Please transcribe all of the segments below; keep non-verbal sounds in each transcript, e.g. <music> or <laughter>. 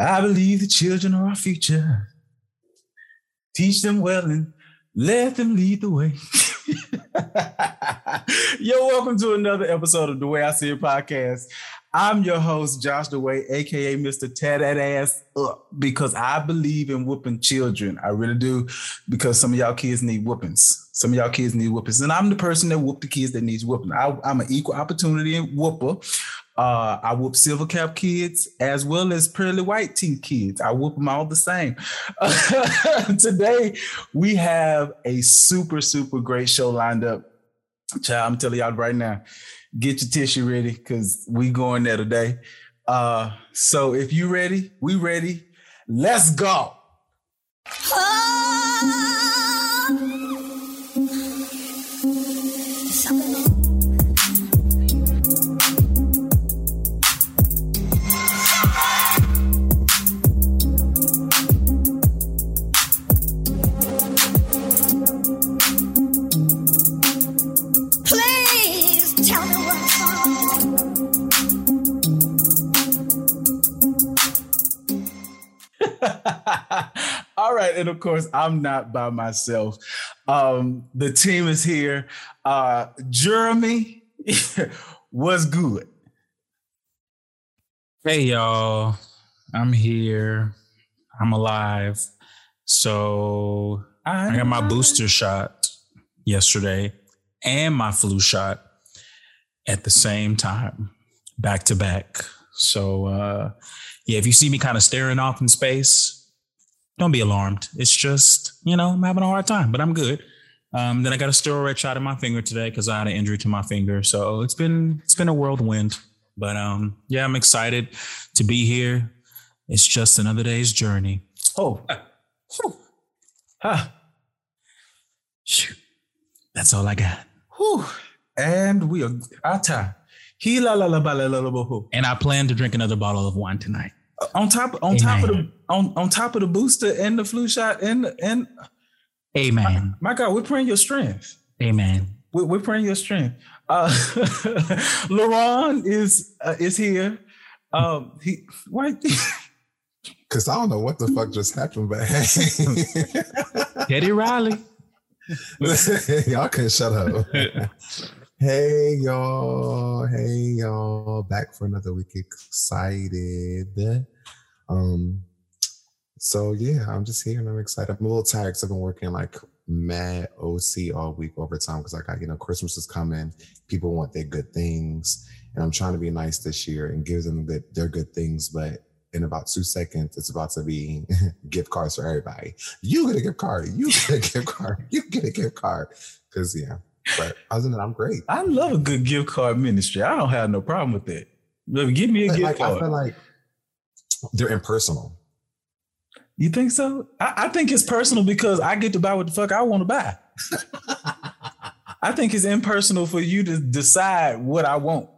I believe the children are our future. Teach them well and let them lead the way. <laughs> Yo, welcome to another episode of the Way I See It podcast. I'm your host, Josh DeWay, aka Mr. Tat that ass up, because I believe in whooping children. I really do, because some of y'all kids need whoopings. Some of y'all kids need whoopings, and I'm the person that whoop the kids that needs whooping. I, am an equal opportunity whooper. Uh, I whoop silver cap kids as well as pearly white teeth kids. I whoop them all the same. <laughs> today we have a super super great show lined up. Child, I'm telling y'all right now, get your tissue ready because we going there today. Uh, so if you ready, we ready. Let's go. <laughs> and of course, I'm not by myself. Um, the team is here. Uh, Jeremy <laughs> was good. Hey, y'all. I'm here. I'm alive. So I, I got my booster shot yesterday and my flu shot at the same time, back to back. So, uh, yeah, if you see me kind of staring off in space, don't be alarmed. It's just, you know, I'm having a hard time, but I'm good. Um, then I got a steroid shot in my finger today because I had an injury to my finger. So it's been it's been a whirlwind. But um, yeah, I'm excited to be here. It's just another day's journey. Oh, huh. Shoot. That's all I got. Whew. And we are time. And I plan to drink another bottle of wine tonight on top on Amen. top of the on, on top of the booster and the flu shot and and Amen. My, my God, we're praying your strength. Amen. We're, we're praying your strength. Uh, <laughs> Laron is uh, is here. Um, he why? <laughs> Because I don't know what the fuck just happened, but hey, <laughs> Teddy Riley. Y'all can shut up. Hey y'all, hey y'all, back for another week. Excited. Um, so yeah, I'm just here and I'm excited. I'm a little tired because I've been working like mad OC all week overtime because I got, you know, Christmas is coming. People want their good things. And I'm trying to be nice this year and give them good, their good things. But in about two seconds, it's about to be <laughs> gift cards for everybody. You get a gift card. You get a gift card. <laughs> You get a gift card. Cause yeah, but other than that, I'm great. I love a good gift card ministry. I don't have no problem with that. Give me a but gift like, card. I feel like they're impersonal. You think so? I, I, think it's personal because I get to buy what the fuck I want to buy. I think it's impersonal for you to decide what I want.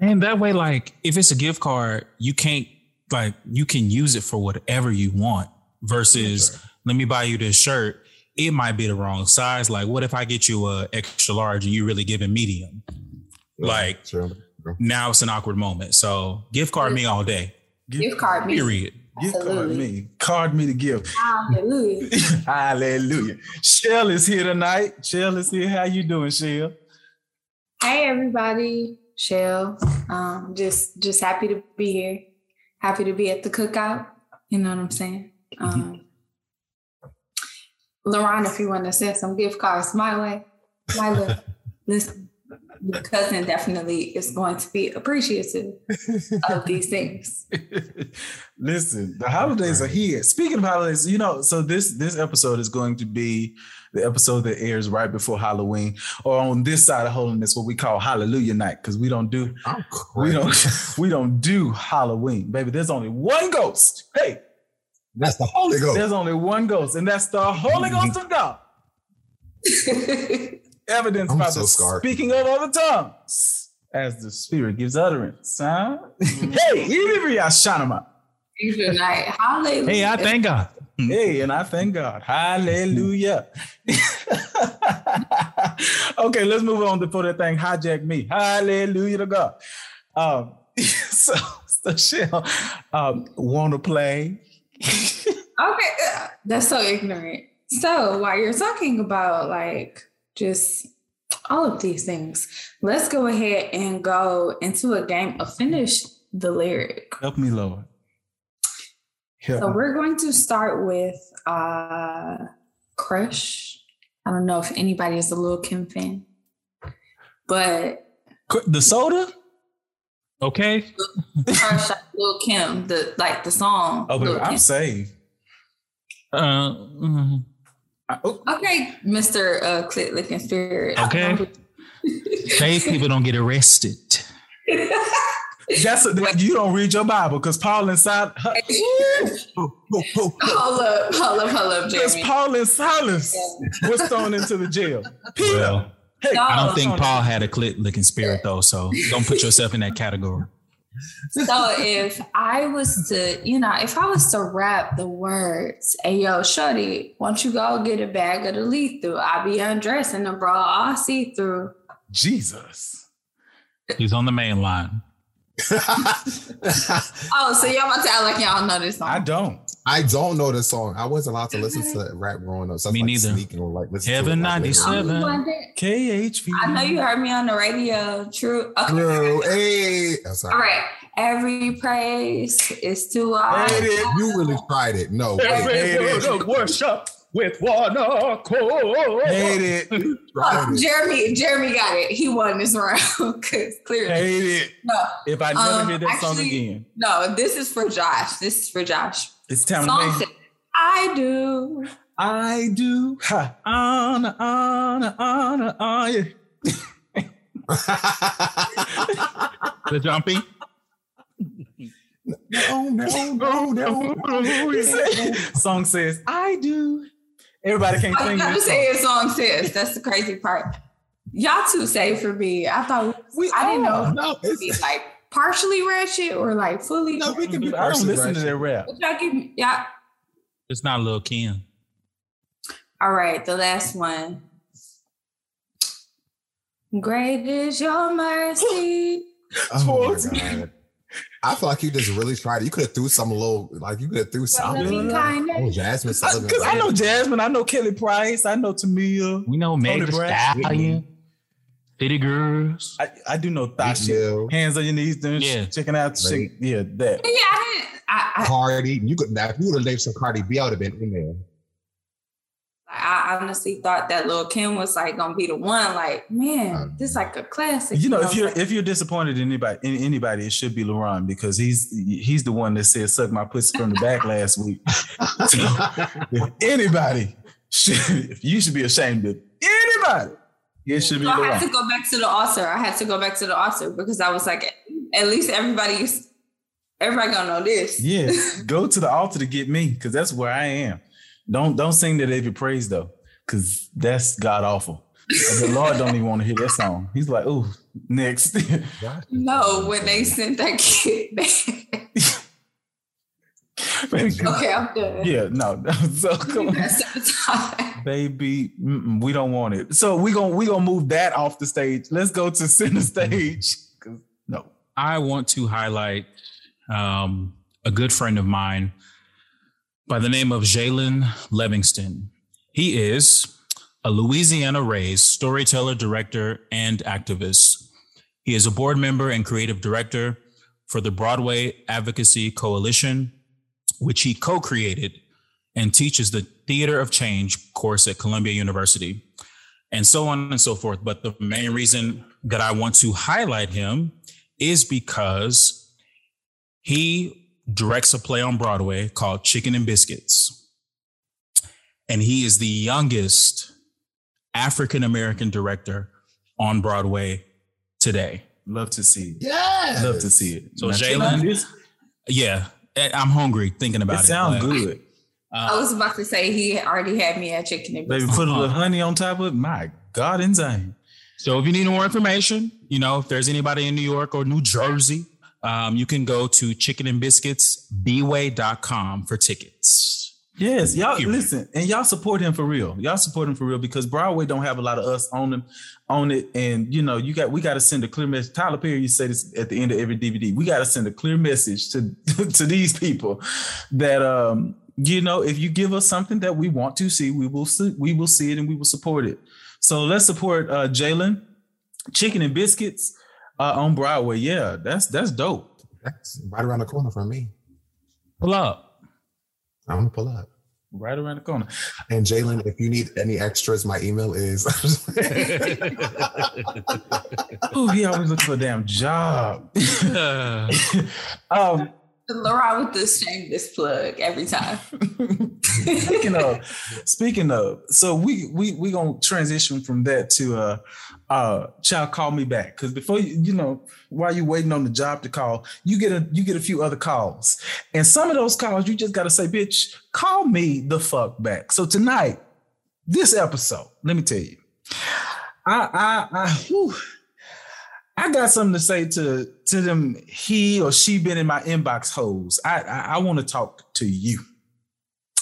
and that way, like, if it's a gift card, you can't like you can use it for whatever you want. Versus, sure. let me buy you this shirt it might be the wrong size. Like, what if I get you a extra large and you really give it medium? Yeah, like, sure. now it's an awkward moment. So, gift card me all day. Gift card me. Period. Gift card me. Card me the gift. Hallelujah. <laughs> Hallelujah. Shell is here tonight. Shell is here. How you doing, Shell? Hey everybody. Shell. Um, just just happy to be here. Happy to be at the cookout. You know what I'm saying? Um, Lauren, if you want to send some gift cards my way, my way, <laughs> listen, your cousin definitely is going to be appreciative of <laughs> these things. listen, the holidays are here. Speaking of holidays, you know, so this this episode is going to be the episode that airs right before Halloween, or on this side of holiness, what we call Hallelujah Night, because we don't do we don't <laughs> we don't do Halloween, baby. There's only one ghost. Hey, that's the Holy Ghost. There's only one ghost, and that's the Holy Ghost of God. <laughs> Evidence I'm by so the scarred. speaking of other tongues as the Spirit gives utterance. Huh? Mm-hmm. hey, even Shanama. Hallelujah. Hey, I thank God. Hey, and I thank God. Hallelujah. <laughs> okay, let's move on before that thing hijack me. Hallelujah to God. Um, <laughs> so, so Shell, um, want to play? <laughs> Okay, uh, that's so ignorant. So while you're talking about like just all of these things, let's go ahead and go into a game of finish the lyric. Help me, Lord. Help So me. we're going to start with uh Crush. I don't know if anybody is a Lil Kim fan, but The soda? Okay. Crush like Lil Kim, the like the song. Oh, Lil baby, I'm Kim. saved. Uh, mm, I- oh, Okay, Mr. Uh, Clit Licking Spirit. Okay. Saved people don't get arrested. <laughs> that's a, you don't read your Bible because Paul and Silas. hold up, hold up, hold up, Because Jeremy. Paul and Silas was thrown into the jail. Peter, <laughs> Well, hey, No. I don't think Paul had a clit licking spirit though, so don't put yourself in that category. So if I was to, you know, if I was to rap the words, hey yo, shorty, why don't you go get a bag of the lethal? I be undressing the bra all see through. Jesus. He's on the main line. <laughs> Oh, so y'all about to act like y'all know this song. I don't. I don't know the song. I wasn't allowed to listen to rap growing up. So Me like neither. Sneaking or like listen Heaven to it, like, later. 97. I KHV. I know you heard me on the radio. True. Okay. True. Hey, I'm sorry. All right. Every praise is to our. You really tried it. No, wait. Hate it. worship with one accord. Hate it. Oh, it. Jeremy, Jeremy got it. He won this round <laughs> because clearly. Hate it. No, If I never Um, hear that song again, no, this is for Josh. This is for Josh. It's time Song to said, I do. I do. Ha. Honor, honor, honor, honor. The jumping. no, no, no, no. He said- song says, I do. Everybody can't I sing never this say song. a song says. That's the crazy part. Y'all too safe for me. I thought We I didn't know No, if it'd be it's, like partially ratchet or like fully. no, we can be I don't partially listen to ratchet. that rap. What y'all give me? Yeah. It's not Lil Kim. All right, the last one. Great is your mercy. <laughs> Oh my Towards me. God. I feel like you just really tried. You could have threw some little, like you could have threw Your something. loving kindness. Oh, Jazmine Sullivan. Because I know Jazmine, I know Kelly Price, I know Tamia. We know Meg Tony Thee Stallion, City Girls. I, I do know thought Meek shit. Hands on your knees, then Yeah. checking out shit. Yeah, that. Yeah, I didn't. I, I, Cardi. You could now if you would have named some Cardi B, I would have been in there. I honestly thought that Lil Kim was like gonna be the one. Like, man, um, this is like a classic. You know, if you're Like, if you're disappointed in anybody, in anybody, it should be LaRon because he's he's the one that said "suck my pussy from the back" <laughs> last week. If anybody should, if you should be ashamed of anybody, it should be so I had to go back to the author. I had to go back to the author because I was like, at least everybody's everybody gonna know this. Yeah, <laughs> go to the altar to get me because that's where I am. Don't don't sing that David praise though, because that's god awful. The Lord don't even want to hear that song. He's like, "Ooh, next." No, when they sent that kid back. Baby, okay, I'm done. yeah, no. <laughs> So come on. That's the time. baby we don't want it so we gonna we gonna move that off the stage let's go to center stage. no I want to highlight um, a good friend of mine by the name of Zhailon Levingston. He is a Louisiana raised storyteller, director, and activist. He is a board member and creative director for the Broadway Advocacy Coalition, which he co created and teaches the Theater of Change course at Columbia University, and so on and so forth. But the main reason that I want to highlight him is because he directs a play on Broadway called Chicken and Biscuits. And he is the youngest African American director on Broadway today. love to see it Yeah. love to see it So Now, Zhailon- Yeah, I- I'm hungry thinking about it it. sounds but, good I uh, was about to say he already had me at chicken and baby biscuits. put a little honey on top of it my god insane so if you need more information, you know, if there's anybody in New York or New Jersey, um, you can go to chickenandbiscuitsbway.com for tickets. Yes, y'all listen, and y'all support him for real. Y'all support him for real because Broadway don't have a lot of us on them on it, and you know you got we got to send a clear message. Tyler Perry, you say this at the end of every DVD. We got to send a clear message to <laughs> to these people that um you know if you give us something that we want to see, we will see we will see it and we will support it. So let's support uh Zhailon, Chicken and Biscuits uh, on Broadway. Yeah, that's that's dope. That's right around the corner from me. Pull up. I'm gonna pull up. Right around the corner. And Zhailon, if you need any extras, my email is. <laughs> oh, he always looks for a damn job. <laughs> um, Laura with the shameless plug every time. speaking of, speaking of, so we we we gonna transition from that to uh uh child call me back because before you you know while you're waiting on the job to call you get a you get a few other calls and some of those calls you just gotta say bitch call me the fuck back so tonight this episode let me tell you I I I whew, I got something to say to to them. He or she been in my inbox holes. I I, I want to talk to you.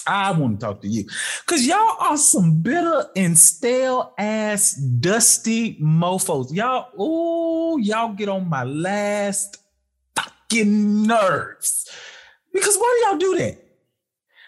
I want to talk to you because y'all are some bitter and stale ass dusty mofos. Y'all, oh, y'all get on my last fucking nerves. Because why do y'all do that?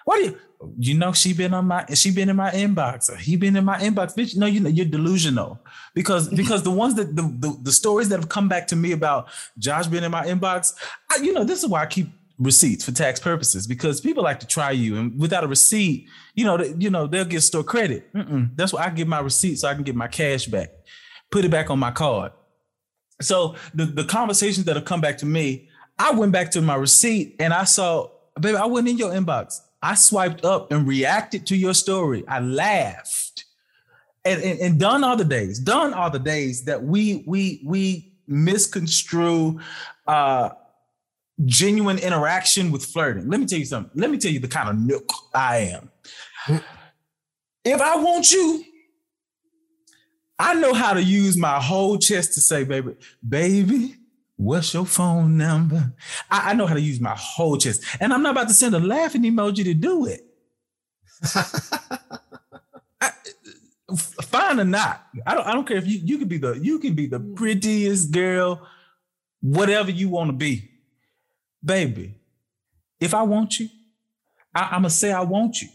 Why do you? You know she been on my she been in my inbox or he been in my inbox. Bitch, no, you know you're delusional because <laughs> because the ones that the, the, the stories that have come back to me about Josh being in my inbox, I, you know this is why I keep receipts for tax purposes because people like to try you and without a receipt, you know, you know they'll get store credit. Mm-mm. That's why I give my receipt so I can get my cash back, put it back on my card. So the the conversations that have come back to me, I went back to my receipt and I saw, baby, I went in your inbox. I swiped up and reacted to your story. I laughed. And, and, and done are the days, done are the days that we we we misconstrue uh genuine interaction with flirting. Let me tell you something. Let me tell you the kind of nook I am. If I want you, I know how to use my whole chest to say, baby, baby, What's your phone number? I, I, know how to use my whole chest. And I'm not about to send a laughing emoji to do it. <laughs> I, fine or not. I don't I don't care if you you could be the you can be the prettiest girl, whatever you want to be. Baby, if I want you, I, am gonna say I want you.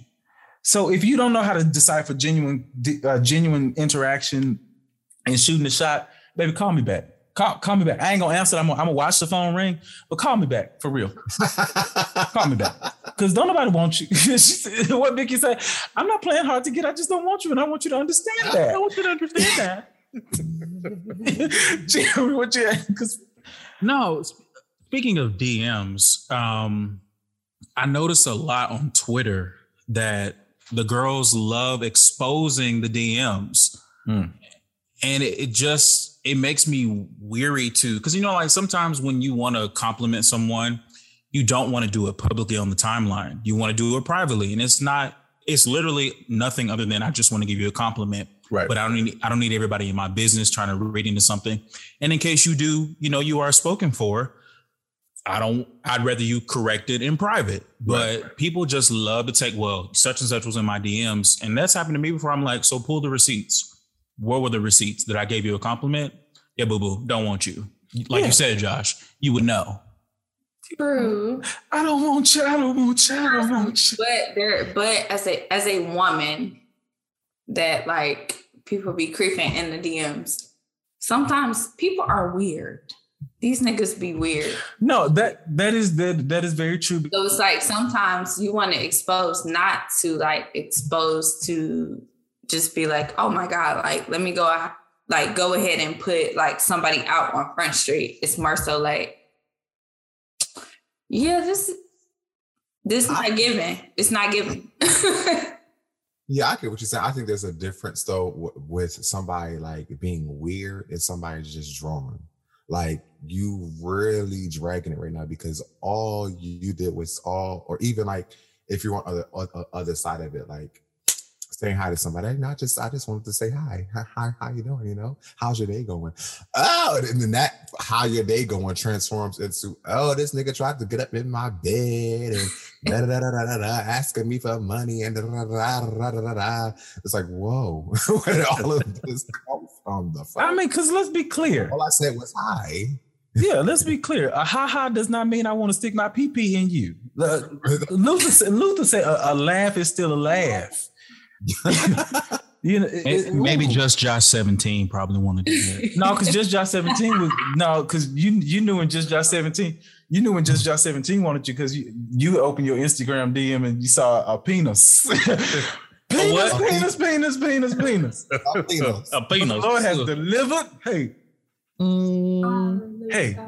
So if you don't know how to decipher genuine uh, genuine interaction and shooting a shot, baby, call me back. Call, call me back. I ain't gonna answer. I'm gonna, I'm gonna watch the phone ring, but call me back for real. <laughs> call me back, cause don't nobody want you. <laughs> what Vicky said, I'm not playing hard to get. I just don't want you, and I want you to understand that. I want you to understand that. <laughs> Jeremy, what you? Because no. Speaking of DMs, um, I notice a lot on Twitter that the girls love exposing the DMs, hmm. and it, it just it makes me weary too because you know like sometimes when you want to compliment someone you don't want to do it publicly on the timeline. You want to do it privately. And it's not it's literally nothing other than i just want to give you a compliment. Right. But i don't need i don't need everybody in my business trying to read into something. And in case you do you know you are spoken for i don't i'd rather you correct it in private but right. people just love to take well such and such was in my dms and that's happened to me before i'm like so pull the receipts what were the receipts? that I gave you a compliment? Yeah, boo boo, don't want you. Like yeah. you said, Josh, you would know. True. I don't want you. I don't want you. I don't want you. But there, but as a as a woman, that like people be creeping in the DMs. Sometimes people are weird. These niggas be weird. No, that that is that that is very true. So it's like sometimes you want to expose, not to like expose to just be like, oh my God, like, let me go, like, go ahead and put like somebody out on Front Street. It's more so like, yeah, this, this I, not given. It's not given. <laughs> yeah, I get what you're saying. I think there's a difference though w- with somebody like being weird and somebody just drawing. Like you really dragging it right now because all you did was all, or even like if you're on the other, other side of it, like saying hi to somebody. Not just I just wanted to say hi. Hi, how you doing? You know, how's your day going? Oh, and then that how your day going transforms into oh, this nigga tried to get up in my bed and da, da, da, da, da, da, asking me for money and da, da, da, da, da, da, da. it's like whoa, where did all of this come from? The I mean, because let's be clear. all I said was hi. Yeah, let's be clear. A ha ha does not mean I want to stick my pee pee in you. Uh, Luther said, Luther said a, a laugh is still a laugh. <laughs> you know, it- Maybe, it- maybe ooh. just Josh 17 probably want to do that. <laughs> no, because just Josh 17 was no, because you you knew when just Josh 17, you knew when just Josh 17 wanted you because you you opened your Instagram DM and you saw a penis. <laughs> penis, what? penis, penis, penis, penis. Latinos. A penis. Lord has delivered. Hey, Hey.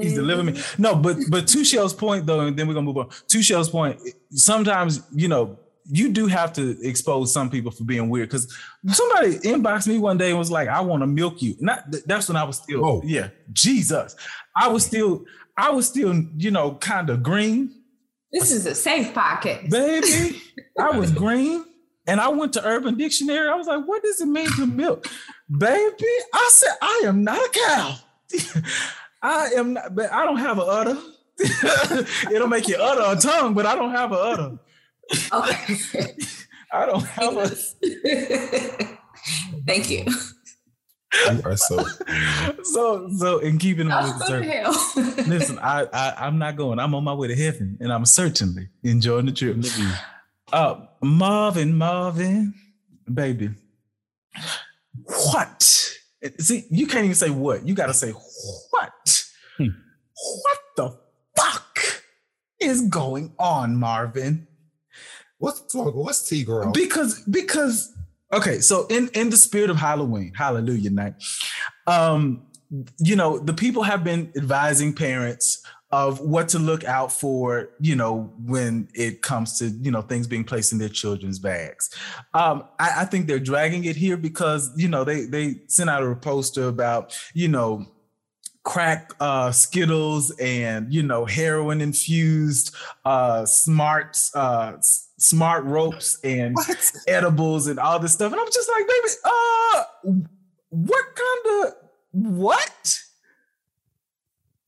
He's delivering me. No, but but to Shell's point though, and then we're gonna move on. To Shell's point, sometimes you know you do have to expose some people for being weird because somebody inboxed me one day and was like, "I want to milk you." Not that's when I was still, Oh. yeah, Jesus, I was still, I was still, you know, kind of green, This is a safe pocket, baby. <laughs> I was green. And I went to Urban Dictionary. I was like, what does it mean to milk? Baby, I said, I am not a cow. <laughs> I am not, but I don't have an udder. <laughs> It'll make you utter a tongue, but I don't have an udder. Okay. <laughs> I don't have a <laughs> Thank you. You are so. <laughs> so so in keeping on with the service. the hell? Listen, I, I I'm not going. I'm on my way to heaven, and I'm certainly enjoying the trip. Uh, Marvin, Marvin, baby, what? See, you can't even say what. You got to say what. Hmm. What the fuck is going on, Marvin? What's wrong? What's T girl? because because okay so in in the spirit of halloween hallelujah night um you know the people have been advising parents of what to look out for you know when it comes to you know things being placed in their children's bags um i, I think they're dragging it here because you know they they sent out a poster about you know crack uh skittles and you know heroin infused uh smart uh smart ropes <laughs> and What? edibles and all this stuff and i'm just like baby uh what kind of what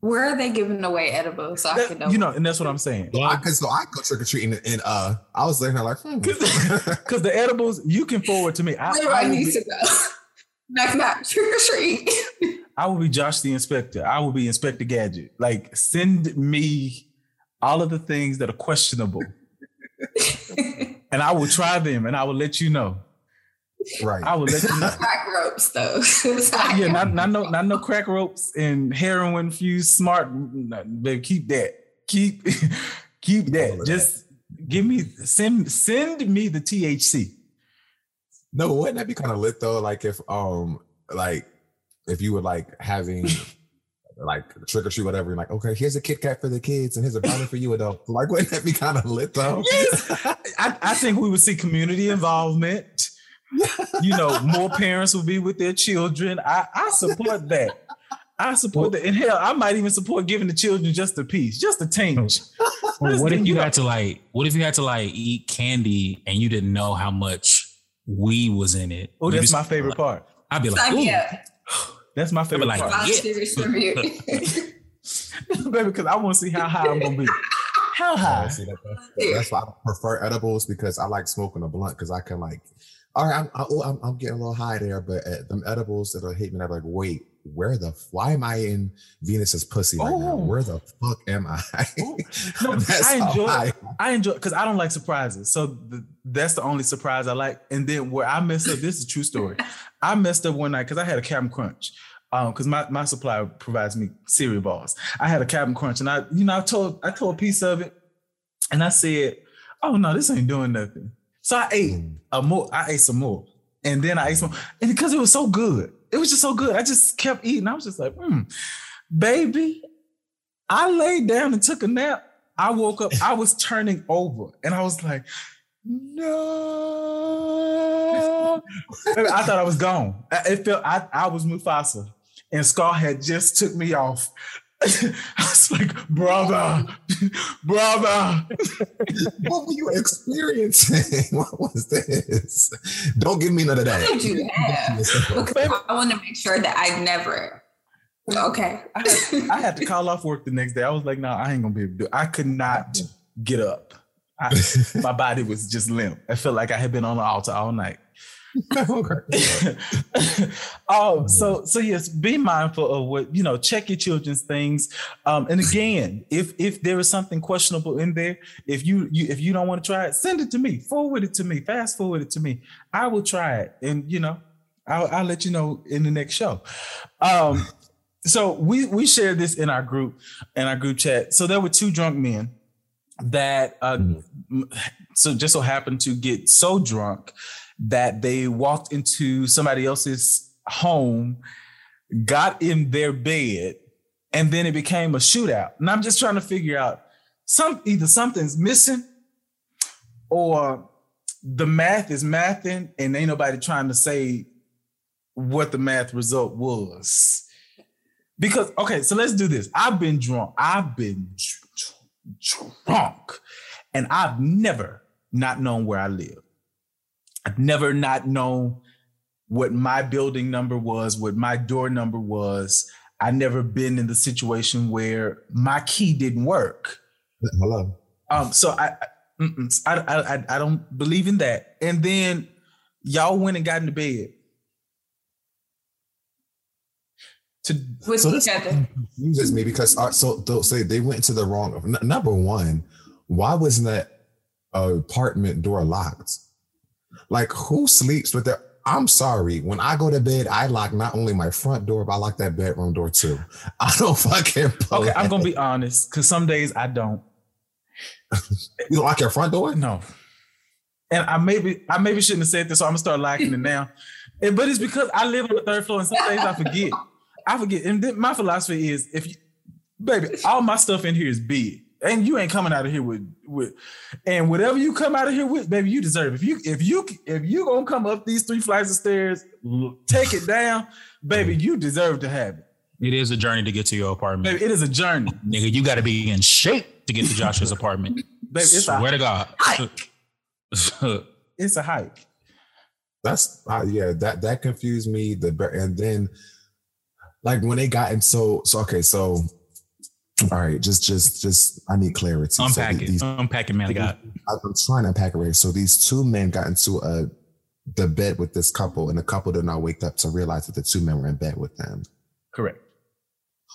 Where Where are they giving away edibles? So I can know. you know and that's what i'm saying I, cause so I go trick or treating and uh, I was looking at like, hmm. because <laughs> the edibles you can forward to me I, Where I I need be, to go? <laughs> knock knock, trick or treat. I will be josh the inspector i will be inspector gadget like send me all of the things that are questionable and i will try them and i will let you know right. i will let you know <laughs> Crack ropes though. yeah, not, not no not no crack ropes and heroin fused smart. no, Baby, keep that. Keep <laughs> keep that. of Just give me send send me the THC. No, wouldn't that be kind of lit though? Like if um like if you were like having like trick or treat whatever, you're like, okay, here's a Kit Kat for the kids and here's a brownie for you adult. <laughs> Like, wouldn't that be kind of lit though? Yes. <laughs> I, I think we would see community involvement. You know, more parents will be with their children. I, I support that. I support that. And hell, I might even support giving the children just a piece, just a tinge. Or what if You you know- had to like? What if you had to like eat candy and you didn't know how much weed was in it? Oh, that's just- my favorite part. I'd be like, Sign ooh. me <sighs> up. <laughs> That's my favorite like, part. I'm Yeah. serious <laughs> <laughs> baby, because I want to see how high I'm gonna be. How Yeah, high? see, that- that's, that's why I prefer edibles because I like smoking a blunt because I can like, all right, I'm, I, oh, I'm, I'm getting a little high there, but uh, them edibles that'll hate me, I'm like, wait, where the, why am I in Venus's pussy right now? Oh. Where the fuck am I? <laughs> No, I enjoy- high- I enjoy because I don't like surprises. So the, that's the only surprise I like. And then where I messed up, this is a true story. <laughs> I messed up one night because I had a Captain Crunch. Um, because my, my supplier provides me cereal balls. I had a Captain Crunch and I, you know, I told I told a piece of it and I said, Oh no, this ain't doing nothing. So I ate Mm. a more, I ate some more. And then I ate some and because it was so good. It was just so good. I just kept eating. I was just like, hmm, baby. I laid down and took a nap. I woke up, I was turning over, and I was like, no. I thought I was gone. It felt I, I was Mufasa, and Scar had just took me off. <laughs> I was like, brother, brother. <laughs> what were you experiencing? <laughs> What was this? Don't give me none of that. What did you have? Because I want to make sure that I never. Okay. I had, I had to call off work the next day. I was like, no, I ain't gonna be able to do it. I could not get up. I, my body was just limp. I felt like I had been on the altar all night. <laughs> <laughs> oh, so so yes, be mindful of what you know. Check your children's things, um, and again, if if there is something questionable in there, if you you if you don't want to try it, send it to me. Forward it to me. Fast forward it to me. I will try it, and you know, I'll, I'll let you know in the next show. Um, so we we shared this in our group in our group chat. So there were two drunk men that uh, mm-hmm. so just so happened to get so drunk that they walked into somebody else's home, got in their bed, and then it became a shootout. And I'm just trying to figure out some either something's missing or the math is mathing and ain't nobody trying to say what the math result was. Because okay, so let's do this. I've been drunk. I've been drunk, and I've never not known where I live. I've never not known what my building number was, what my door number was. I never been in the situation where my key didn't work. Hello. Um, so I, I, I, I don't believe in that. And then y'all went and got into bed. To, With so this confuses me because uh, so they'll say they went to the wrong. N- number one, why wasn't that apartment door locked? Like, who sleeps with their? I'm sorry. When I go to bed, I lock not only my front door, but I lock that bedroom door too. <laughs> I don't fucking. Play. Okay, I'm gonna be honest, because some days I don't. <laughs> you don't lock your front door? No. And I maybe I maybe shouldn't have said this, so I'm gonna start locking it now. <laughs> And, but it's because I live on the third floor, and some days I forget. I forget. And my philosophy is, if you, baby, all my stuff in here is big and you ain't coming out of here with with and whatever you come out of here with, baby, you deserve. If you if you if you gonna come up these three flights of stairs, take it down, baby, you deserve to have it. It is a journey to get to your apartment. Baby, it is a journey. Nigga, you gotta be in shape to get to Josh's <laughs> apartment. baby, it's Swear a to God. Hike. <laughs> it's a hike. That's uh, yeah, that that confused me. The and then like when they got in so so okay, so all right, just just just I need clarity. Unpack so it. These, unpack it, man. I got. I'm trying to unpack it right. So these two men got into a the bed with this couple, and the couple did not wake up to realize that the two men were in bed with them. Correct.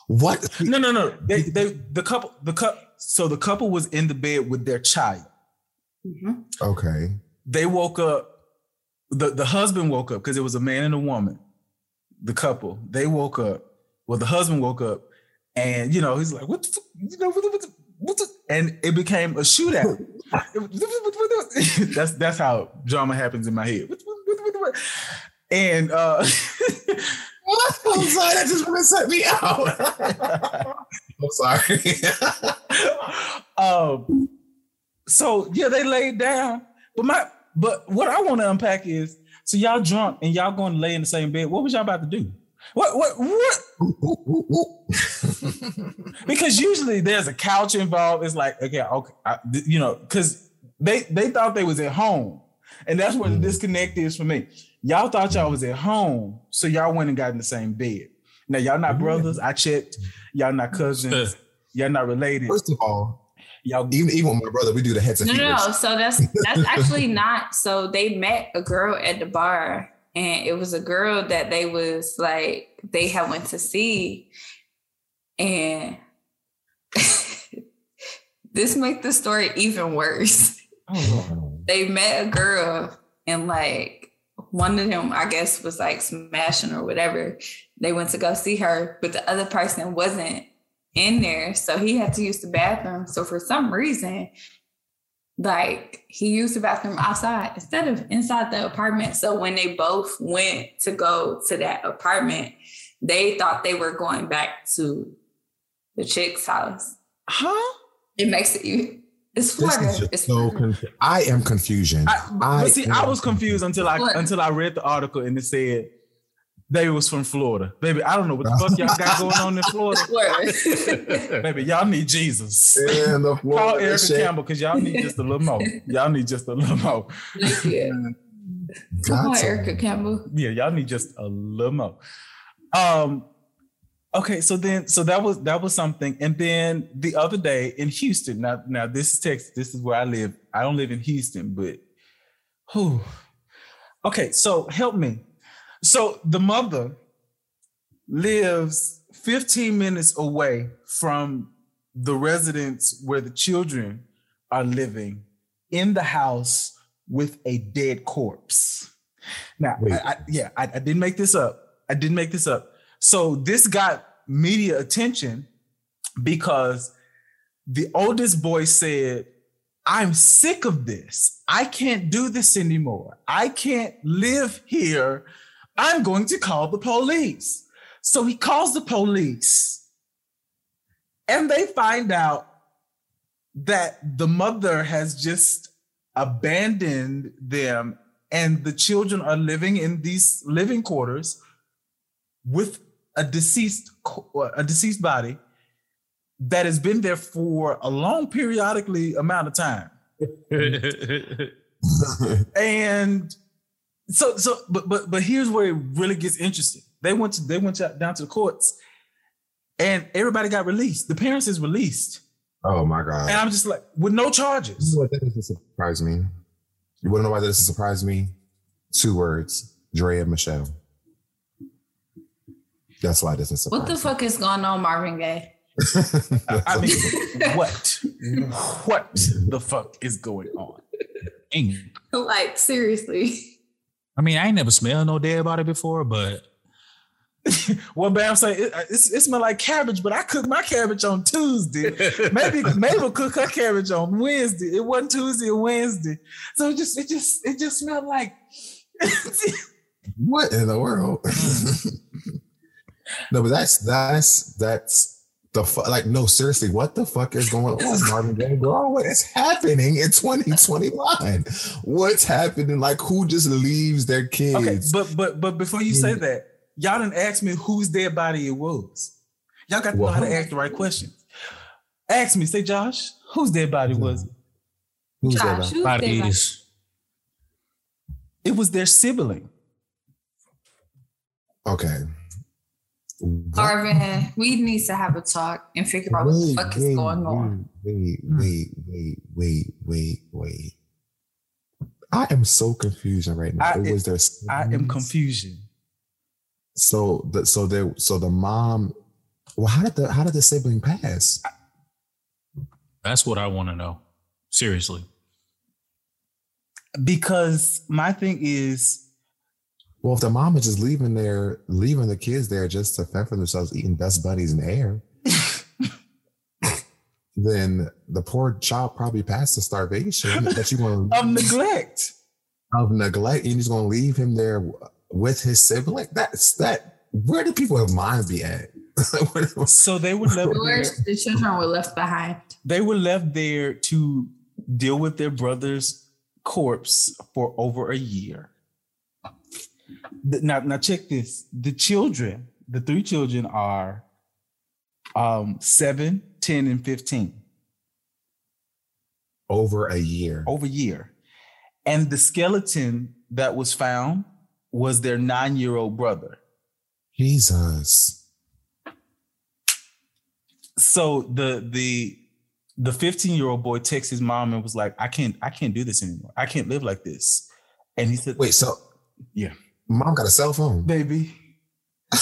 What? No, no, no. They they the couple the couple. So the couple was in the bed with their child. Mm-hmm. Okay. They woke up. The the husband woke up because it was a man and a woman. The couple they woke up. Well, the husband woke up and you know, he's like, what the, you know, what the, what the, and it became a shootout. <laughs> that's that's how drama happens in my head. And uh <laughs> I'm sorry, that just to set me out. <laughs> I'm sorry. um so yeah, they laid down. But my but what I want to unpack is so y'all drunk and y'all going to lay in the same bed. What was y'all about to do? What what what? <laughs> because usually there's a couch involved. It's like okay, okay, I, you know, because they they thought they was at home, and that's where the mm. disconnect is for me. Y'all thought y'all was at home, so y'all went and got in the same bed. Now y'all not brothers. I checked. Y'all not cousins. Y'all not related. First of all, y'all even even with my brother, we do the heads and no, no, no. So that's that's actually not. So they met a girl at the bar and it was a girl that they was like they had went to see. And <laughs> this make the story even worse. Oh. they met a girl and like one of them i guess was like smashing or whatever. They went to go see her but the other person wasn't in there. So he had to use the bathroom. So for some reason like he used the bathroom outside instead of inside the apartment. So when they both went to go to that apartment, they thought they were going back to the chick's house. Huh? It makes it it's Florida. It's so conf- I am confusion. I, I see, I was confused until I until I read the article and it said They was from Florida. Baby, I don't know what the fuck y'all got going on in Florida. <laughs> Word. <laughs> Baby, y'all need Jesus. And the Call Florida Erica shit. Campbell because y'all need just a little more. Y'all need just a little more. Yeah. you. Come on, Got. Erica Campbell. Yeah, y'all need just a little more. Um, okay, so then so that was that was something. And then the other day in Houston, now now this is Texas, this is where I live. I don't live in Houston, but who okay, so help me. So the mother lives 15 minutes away from the residence where the children are living in the house with a dead corpse. Now, I, I, yeah, I, I didn't make this up. I didn't make this up. So this got media attention because the oldest boy said, I'm sick of this. I can't do this anymore. I can't live here. I'm going to call the police. So he calls the police and they find out that the mother has just abandoned them and the children are living in these living quarters with a deceased a deceased body that has been there for a long periodically amount of time <laughs> and so so but but but here's where it really gets interesting they went to they went down to the courts and everybody got released the parents is released Oh my god. and i'm just like with no You charges know what that doesn't surprise me? You want to know why that doesn't surprise me? Two words: Dre and Michelle. That's why it doesn't surprise What the fuck is going on, Marvin Gaye? I- I mean, <laughs> what what the fuck is going on Dang. like, seriously. I mean, I ain't never smelled no dead body before, but well bam say it, uh, it's, it smell like cabbage but i cooked my cabbage on tuesday. <laughs> Maybe mabel cooked her cabbage on wednesday. It wasn't tuesday or wednesday. So it just it just it just smelled like <laughs> what in the world? <laughs> no, but that's that's that's the fu- like no seriously, what the fuck is going on, Marvin Gaye? Bro, what is happening in 2021? What's happening? Like who just leaves their kids? Okay, but but but before you say mm. that, y'all didn't ask me whose dead body it was. Y'all got to know how to ask the right questions. Ask me, say Josh, whose dead body mm. was it? Who's Josh, that? who's there? bodies. It was their sibling. Okay. What? Marvin, we need to have a talk and figure out what the fuck is going on. Wait, Hmm. wait, wait, wait, wait, wait. I am so confused right now. I- it was their I am confusion. So the so there so the mom well how did the how did the sibling pass? That's what I want to know. Seriously. Because my thing is, Well, if the mom is just leaving there, leaving the kids there just to fend for themselves, eating best buddies in the air, <laughs> then the poor child probably passed to starvation. that you're going <laughs> of neglect. of neglect, and you're going to leave him there with his sibling. That's that. Where do people have mind be at? <laughs> So they were left there, Where the children were left behind. they were left there to deal with their brother's corpse for over a year. Now, now check this. The children, the three children are um 7, 10, and 15 Over a year. over a year. And the skeleton that was found was their nine-year-old brother. Jesus. so the the the 15 year old boy texts his mom and was like i can't i can't do this anymore i can't live like this and he said Wait, so Yeah. Mom got a cell phone. baby <laughs>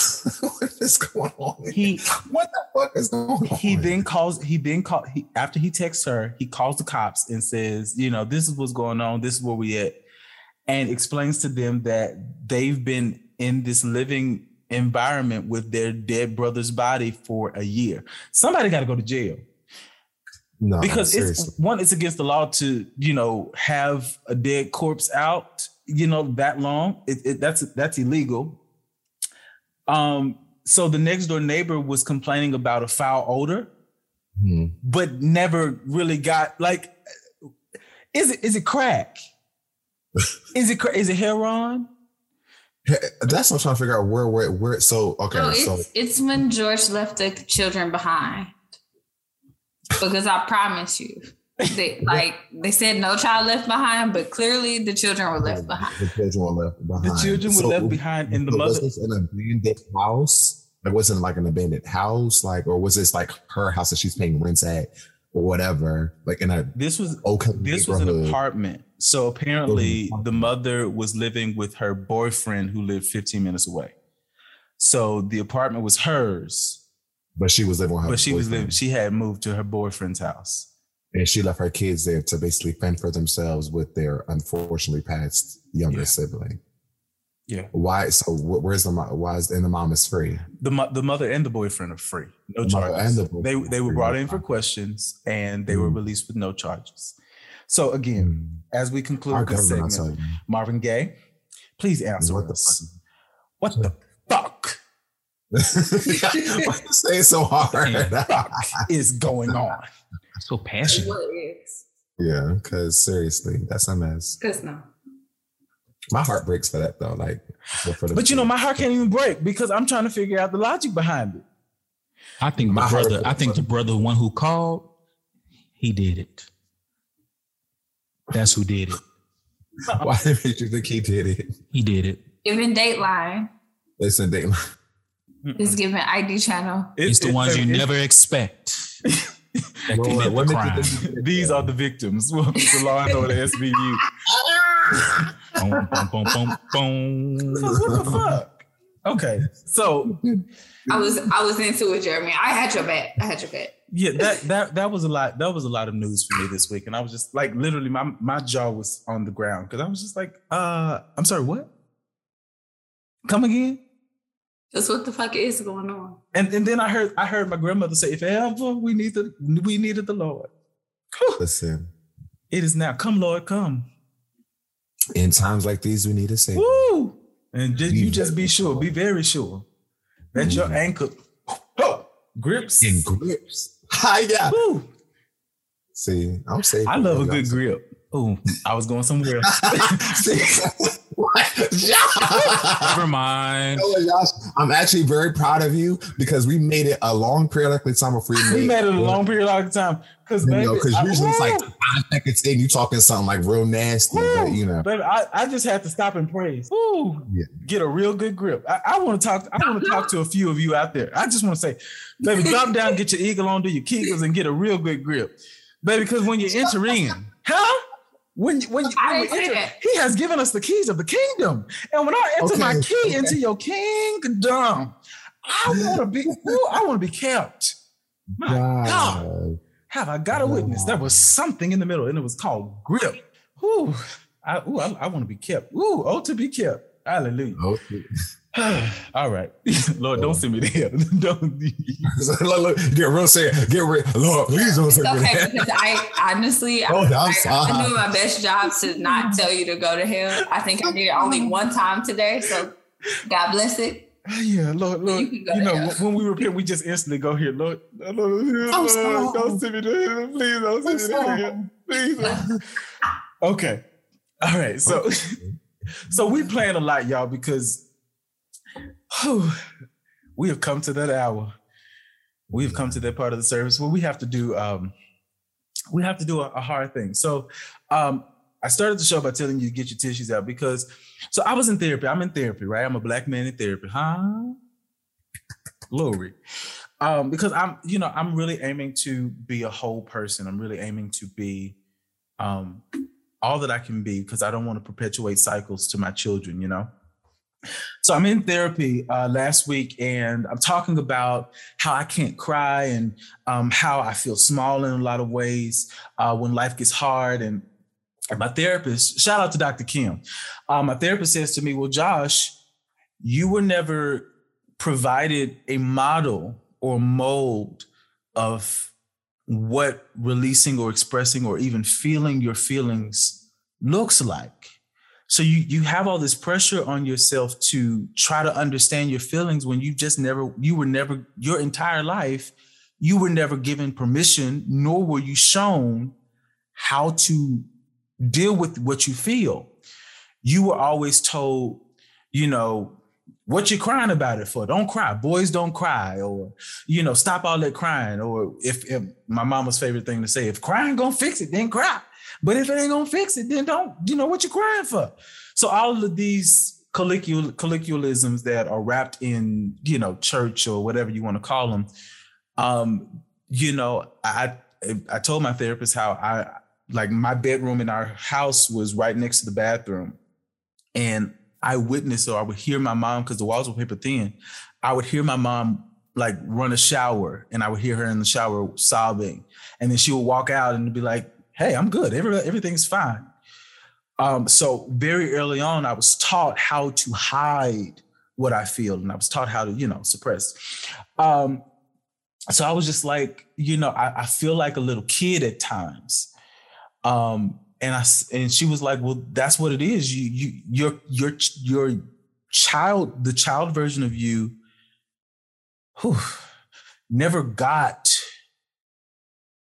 what is going on? he what the fuck is going on? he then calls he then call he after he texts her he calls the cops and says you know this is what's going on this is where we at and explains to them that they've been in this living environment with their dead brother's body for a year somebody got to go to jail no, because seriously. it's one it's against the law to you know have a dead corpse out you know that long it, it, that's that's illegal um so the next door neighbor was complaining about a foul odor Hmm. but never really got like is it is it crack <laughs> is it cra- is it heroin That's what I'm trying to figure out where where where. So okay, So so, it's it's when George left the children behind. Because I promise you, they <laughs> like they said no child left behind, but clearly the children were left behind. The children were left behind. The children were So- left behind in the so mother. Was this an abandoned house? It wasn't like an abandoned house, like, or was this like her house that she's paying rent at, or whatever? Like in a This was okay this was an apartment. So apparently the mother was living with her boyfriend who lived 15 minutes away. So the apartment was hers, but she was living with her. but she was boyfriend. living, she had moved to her boyfriend's house. and she left her kids there to basically fend for themselves with their unfortunately passed younger Yeah. sibling. Yeah. Why? So where's the mom? Why is and the mom is free? The mo- the mother and the boyfriend are free. No The charges. and the they they were brought in for questions and they were Mm. released with no charges. So again, as we Our conclude this segment. Marvin Gaye, please answer What the us. What the <laughs> Why you say it so hard? fuck <laughs> is going on? So passionate. What is? yeah, because seriously, that's a mess. Because no. My heart breaks for that though. Like, for the But you know, my heart can't even break because I'm trying to figure out the logic behind it. I think My my brother. I think the brother, one who called, he did it. That's who did it. Uh-uh. why did you think he did it? He did it. Even Dateline Listen, they, give giving ID channel. It- It's the it- ones you it- never expect. <laughs> Lord, what the crime. think These are the victims. <laughs> Welcome to Law and Order <laughs> SVU. Boom, boom, boom, boom, boom. what the fuck? Okay, so I was I was into it, Jeremy. I had your back. I had your back. yeah, that that that was a lot. That was a lot of news for me this week, and I was just like, literally, my my jaw was on the ground because I was just like, uh, I'm sorry, what? Come again? Just what the fuck is going on? And and then I heard I heard my grandmother say, if ever we need the we needed the Lord, Listen, it is now. Come, Lord, come. in times like these, we need to say, Woo! And just, you just be sure, be very sure that your Mhm. ankle oh, grips. in grips. Hi, <laughs> yeah. Woo! See, I'm safe. I love a good grip. Oh, I was going somewhere else. <laughs> Never mind. You know what, Josh? I'm actually very proud of you because we made it a long periodically time before we we made it a long period of time because You baby, know, usually it's like woo! five seconds in, you talking something like real nasty, but you know, Baby, I, I just have to stop and praise. Woo. Yeah. Get a real good grip. I, I want to talk. I want to talk to a few of you out there. I just want to say, baby, drop down, get your eagle on, do your kegels, and get a real good grip, baby. Because when you enter in, huh? When you- when, you- I when we enter, he has given us the keys of the kingdom, and when I enter my key okay. into your kingdom, I <laughs> want to be. Ooh, I want to be kept. My God. God. Have I got a witness? There was something in the middle, and it was called grip. Ooh, I, ooh, I, I want to be kept. Ooh, oh, to be kept. Hallelujah. Oh, <laughs> <sighs> All right, <laughs> Lord, don't send me there. <laughs> don't. look, look, get real serious. Get real. Lord, please don't It's say okay that. because I honestly, <laughs> Oh, I, I'm I, sorry. Doing my best job to not tell you to go to hell. I think I did it only one time today, so God bless it. <sighs> Yeah, Lord, Lord. You You, know, there. when we repent, we just instantly go here, Lord. Lord, Lord, sorry. don't send me there. Please don't send me there. Please. Okay. All right. So, so we playing a lot, y'all, because whew, we have come to that hour. We have come to that part of the service where we have to do um we have to do a, a hard thing. So um I started the show by telling you to get your tissues out because so I was in therapy. I'm in therapy, right? I'm a black man in therapy. Huh? Glory. Um, because I'm, you know, I'm really aiming to be a whole person. I'm really aiming to be um all that I can be because I don't want to perpetuate cycles to my children, you know. So I'm in therapy uh, last week, and I'm talking about how I can't cry and um, how I feel small in a lot of ways uh, when life gets hard. And, and my therapist, shout out to Dr. Kim, uh, my therapist says to me, "Well, Josh, you were never provided a model or mold of what releasing or expressing or even feeling your feelings looks like." So you you have all this pressure on yourself to try to understand your feelings when you just never you were never your entire life you were never given permission nor were you shown how to deal with what you feel. You were always told, you know, what you crying about it for? Don't cry. Boys don't cry, or you know, stop all that crying. Or if, if my mama's favorite thing to say, if crying gonna fix it, then cry. But if it ain't gonna fix it, then don't. You know what you're crying for? So all of these colloquial colloquialisms that are wrapped in you know church or whatever you want to call them. Um, you know, I I told my therapist how I like my bedroom in our house was right next to the bathroom, and I witnessed or I would hear my mom because the walls were paper thin. I would hear my mom like run a shower, and I would hear her in the shower sobbing, and then she would walk out and be like, "Hey, I'm good. Every, everything's fine." Um, so very early on, I was taught how to hide what I feel, and I was taught how to, you know, suppress. Um, so I was just like, you know, I, I feel like a little kid at times. Um, and I and she was like, well, that's what it is. You you your your your child, the child version of you, who never got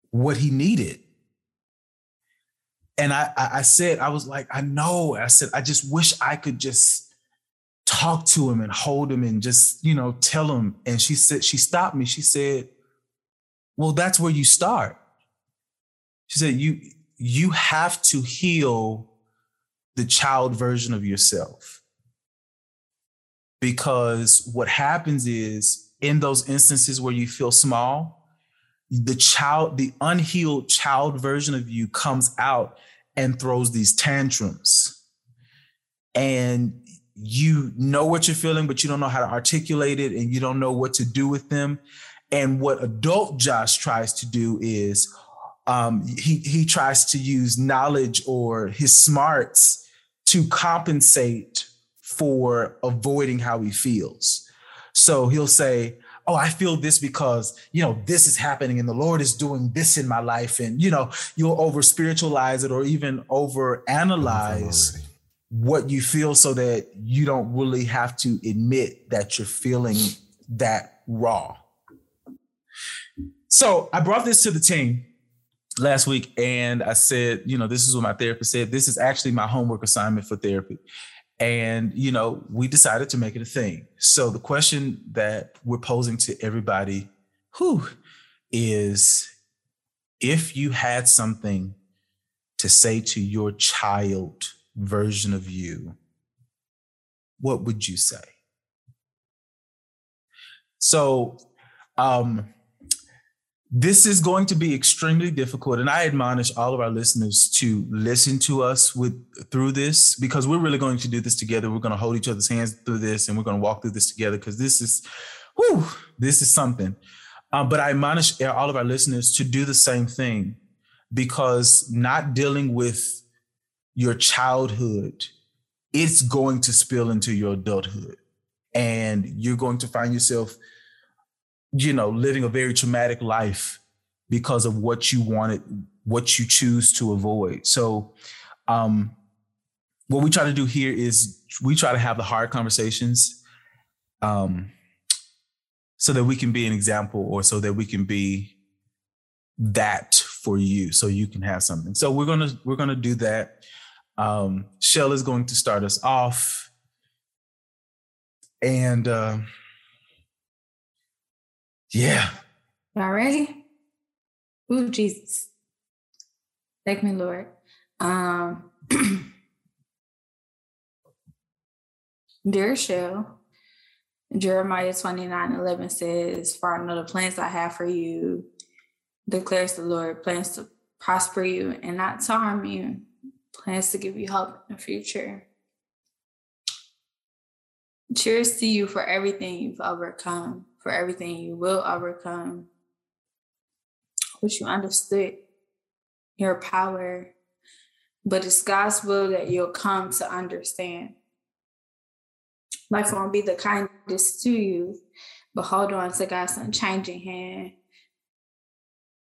what he needed and I, I said, I was like, I know. I said, I just wish I could just talk to him and hold him and just, you know, tell him. And she said, she stopped me. She said, Well, that's where you start. She said, You you have to heal the child version of yourself. Because what happens is in those instances where you feel small, the child, the unhealed child version of you comes out and throws these tantrums. And you know what you're feeling, but you don't know how to articulate it and you don't know what to do with them. And what adult Josh tries to do is um, he, he tries to use knowledge or his smarts to compensate for avoiding how he feels. So he'll say, oh, I feel this because, you know, this is happening and the Lord is doing this in my life. And, you know, you'll over spiritualize it or even over analyze what you feel so that you don't really have to admit that you're feeling that raw. So I brought this to the team last week and I said, you know, this is what my therapist said. This is actually my homework assignment for therapy. And, you know, we decided to make it a thing. So the question that we're posing to everybody who is if you had something to say to your child version of you, what would you say? So, um, this is going to be extremely difficult and i admonish all of our listeners to listen to us with through this because we're really going to do this together. We're going to hold each other's hands through this and we're going to walk through this together because this is whew, this is something. Um, but i admonish all of our listeners to do the same thing because not dealing with your childhood it's going to spill into your adulthood and you're going to find yourself you know, living a very traumatic life because of what you wanted, what you choose to avoid. So, um, what we try to do here is we try to have the hard conversations, um, so that we can be an example, or so that we can be that for you, so you can have something. So we're gonna we're gonna do that. Um, Shell is going to start us off, and. Uh, yeah. Y'all ready? Ooh, Jesus. Thank me, Lord. Um, <clears throat> Dear Shell, Jeremiah 29 11 says, For I know the plans I have for you, declares the Lord, plans to prosper you and not to harm you, plans to give you hope in the future. Cheers to you for everything you've overcome for everything you will overcome. Which you understood your power, but it's God's will that you'll come to understand. Life won't be the kindest to you, but hold on to God's unchanging hand.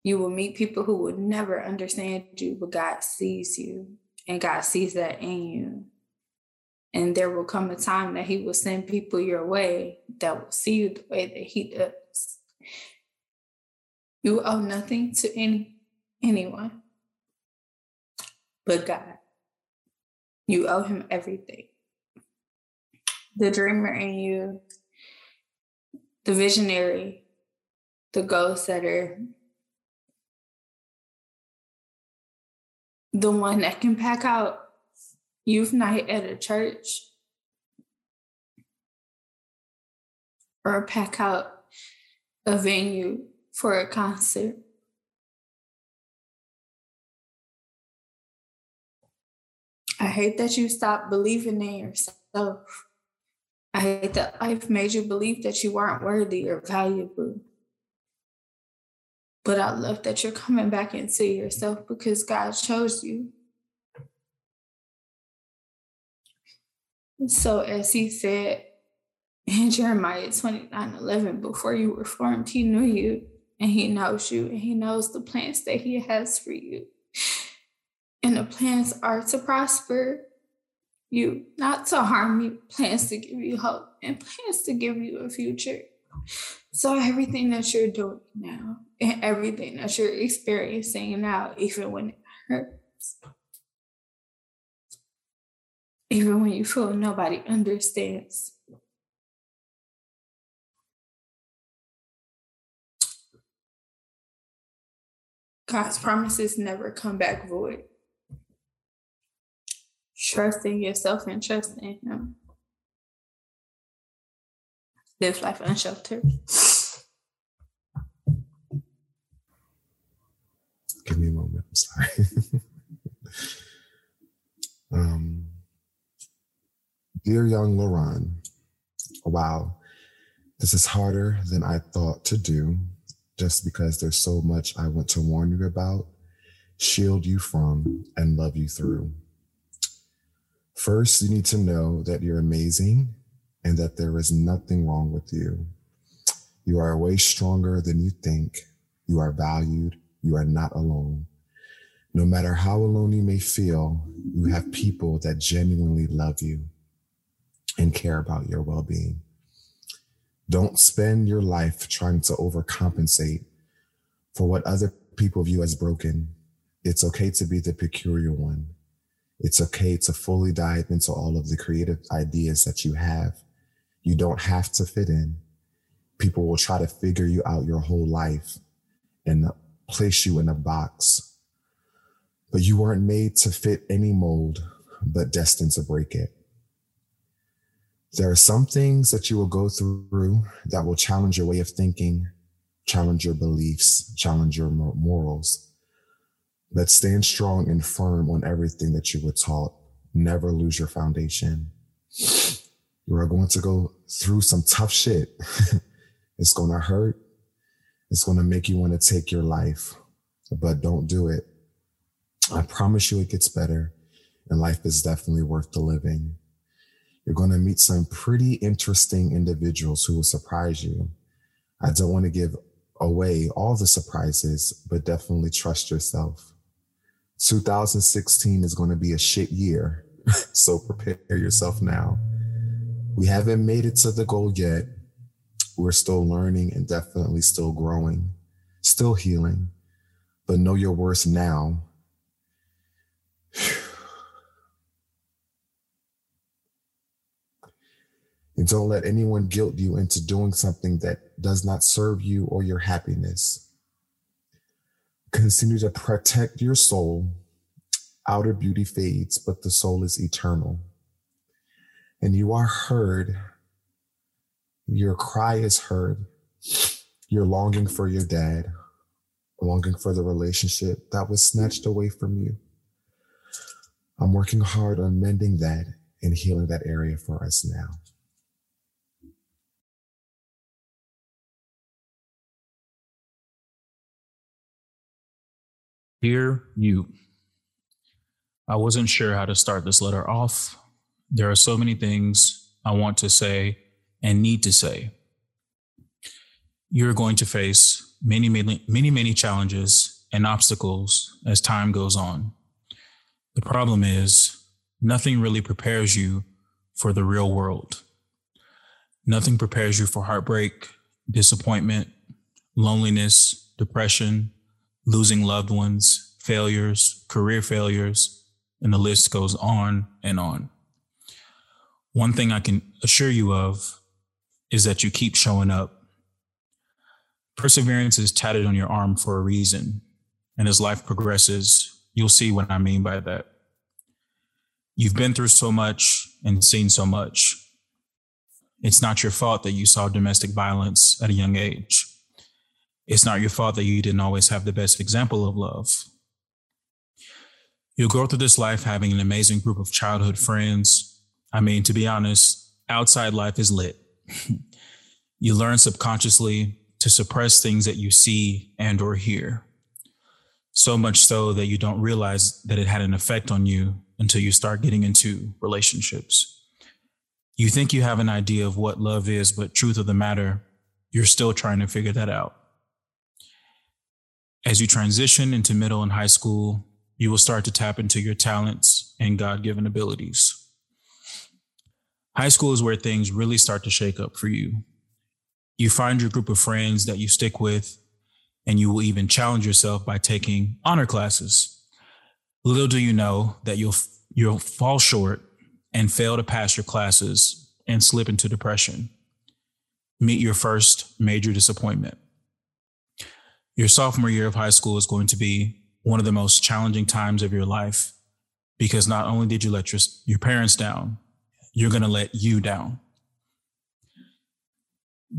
You will meet people who will never understand you, but God sees you, and God sees that in you. And there will come a time that He will send people your way that will see you the way that He does. You owe nothing to any anyone but God. You owe Him everything. the dreamer in you, the visionary, the goal setter, the one that can pack out youth night at a church or pack out a venue for a concert. I hate that you stopped believing in yourself. I hate that life made you believe that you weren't worthy or valuable. But I love that you're coming back into yourself because God chose you. So, as he said in <laughs> Jeremiah 29 11, before you were formed, he knew you and he knows you and he knows the plans that he has for you. And the plans are to prosper you, not to harm you, plans to give you hope and plans to give you a future. So, everything that you're doing now and everything that you're experiencing now, even when it hurts, even when you feel nobody understands. God's promises never come back void. Trust in yourself and trust in Him. Live life unsheltered. Give me a moment. I'm sorry. <laughs> um, Dear young Lauren, wow, this is harder than I thought to do just because there's so much I want to warn you about, shield you from, and love you through. First, you need to know that you're amazing and that there is nothing wrong with you. You are way stronger than you think. You are valued. You are not alone. No matter how alone you may feel, you have people that genuinely love you and care about your well being. Don't spend your life trying to overcompensate for what other people view as broken. It's okay to be the peculiar one. It's okay to fully dive into all of the creative ideas that you have. You don't have to fit in. People will try to figure you out your whole life and place you in a box. But you weren't made to fit any mold, but destined to break it. There are some things that you will go through that will challenge your way of thinking, challenge your beliefs, challenge your morals. But stand strong and firm on everything that you were taught. Never lose your foundation. You are going to go through some tough shit. <laughs> it's going to hurt. It's going to make you want to take your life, but don't do it. I promise you it gets better and life is definitely worth the living. You're going to meet some pretty interesting individuals who will surprise you. I don't want to give away all the surprises, but definitely trust yourself. 2016 is going to be a shit year. <laughs> so prepare yourself now. We haven't made it to the goal yet. We're still learning and definitely still growing, still healing, but know your worth now. <sighs> And don't let anyone guilt you into doing something that does not serve you or your happiness. Continue to protect your soul. Outer beauty fades, but the soul is eternal. And you are heard. Your cry is heard. You're longing for your dad, longing for the relationship that was snatched away from you. I'm working hard on mending that and healing that area for us now. Dear you, I wasn't sure how to start this letter off. There are so many things I want to say and need to say. You're going to face many, many, many, many challenges and obstacles as time goes on. The problem is, nothing really prepares you for the real world. Nothing prepares you for heartbreak, disappointment, loneliness, depression, losing loved ones, failures, career failures, and the list goes on and on. One thing I can assure you of is that you keep showing up. Perseverance is tatted on your arm for a reason. And as life progresses, you'll see what I mean by that. You've been through so much and seen so much. It's not your fault that you saw domestic violence at a young age. It's not your fault that you didn't always have the best example of love. You'll go through this life having an amazing group of childhood friends. I mean, to be honest, outside life is lit. <laughs> you learn subconsciously to suppress things that you see and or hear. So much so that you don't realize that it had an effect on you until you start getting into relationships. You think you have an idea of what love is, but truth of the matter, you're still trying to figure that out. As you transition into middle and high school, you will start to tap into your talents and God given abilities. High school is where things really start to shake up for you. You find your group of friends that you stick with, and you will even challenge yourself by taking honor classes. Little do you know that you'll you'll fall short and fail to pass your classes and slip into depression. Meet your first major disappointment. Your sophomore year of high school is going to be one of the most challenging times of your life because not only did you let your, your parents down, you're going to let you down.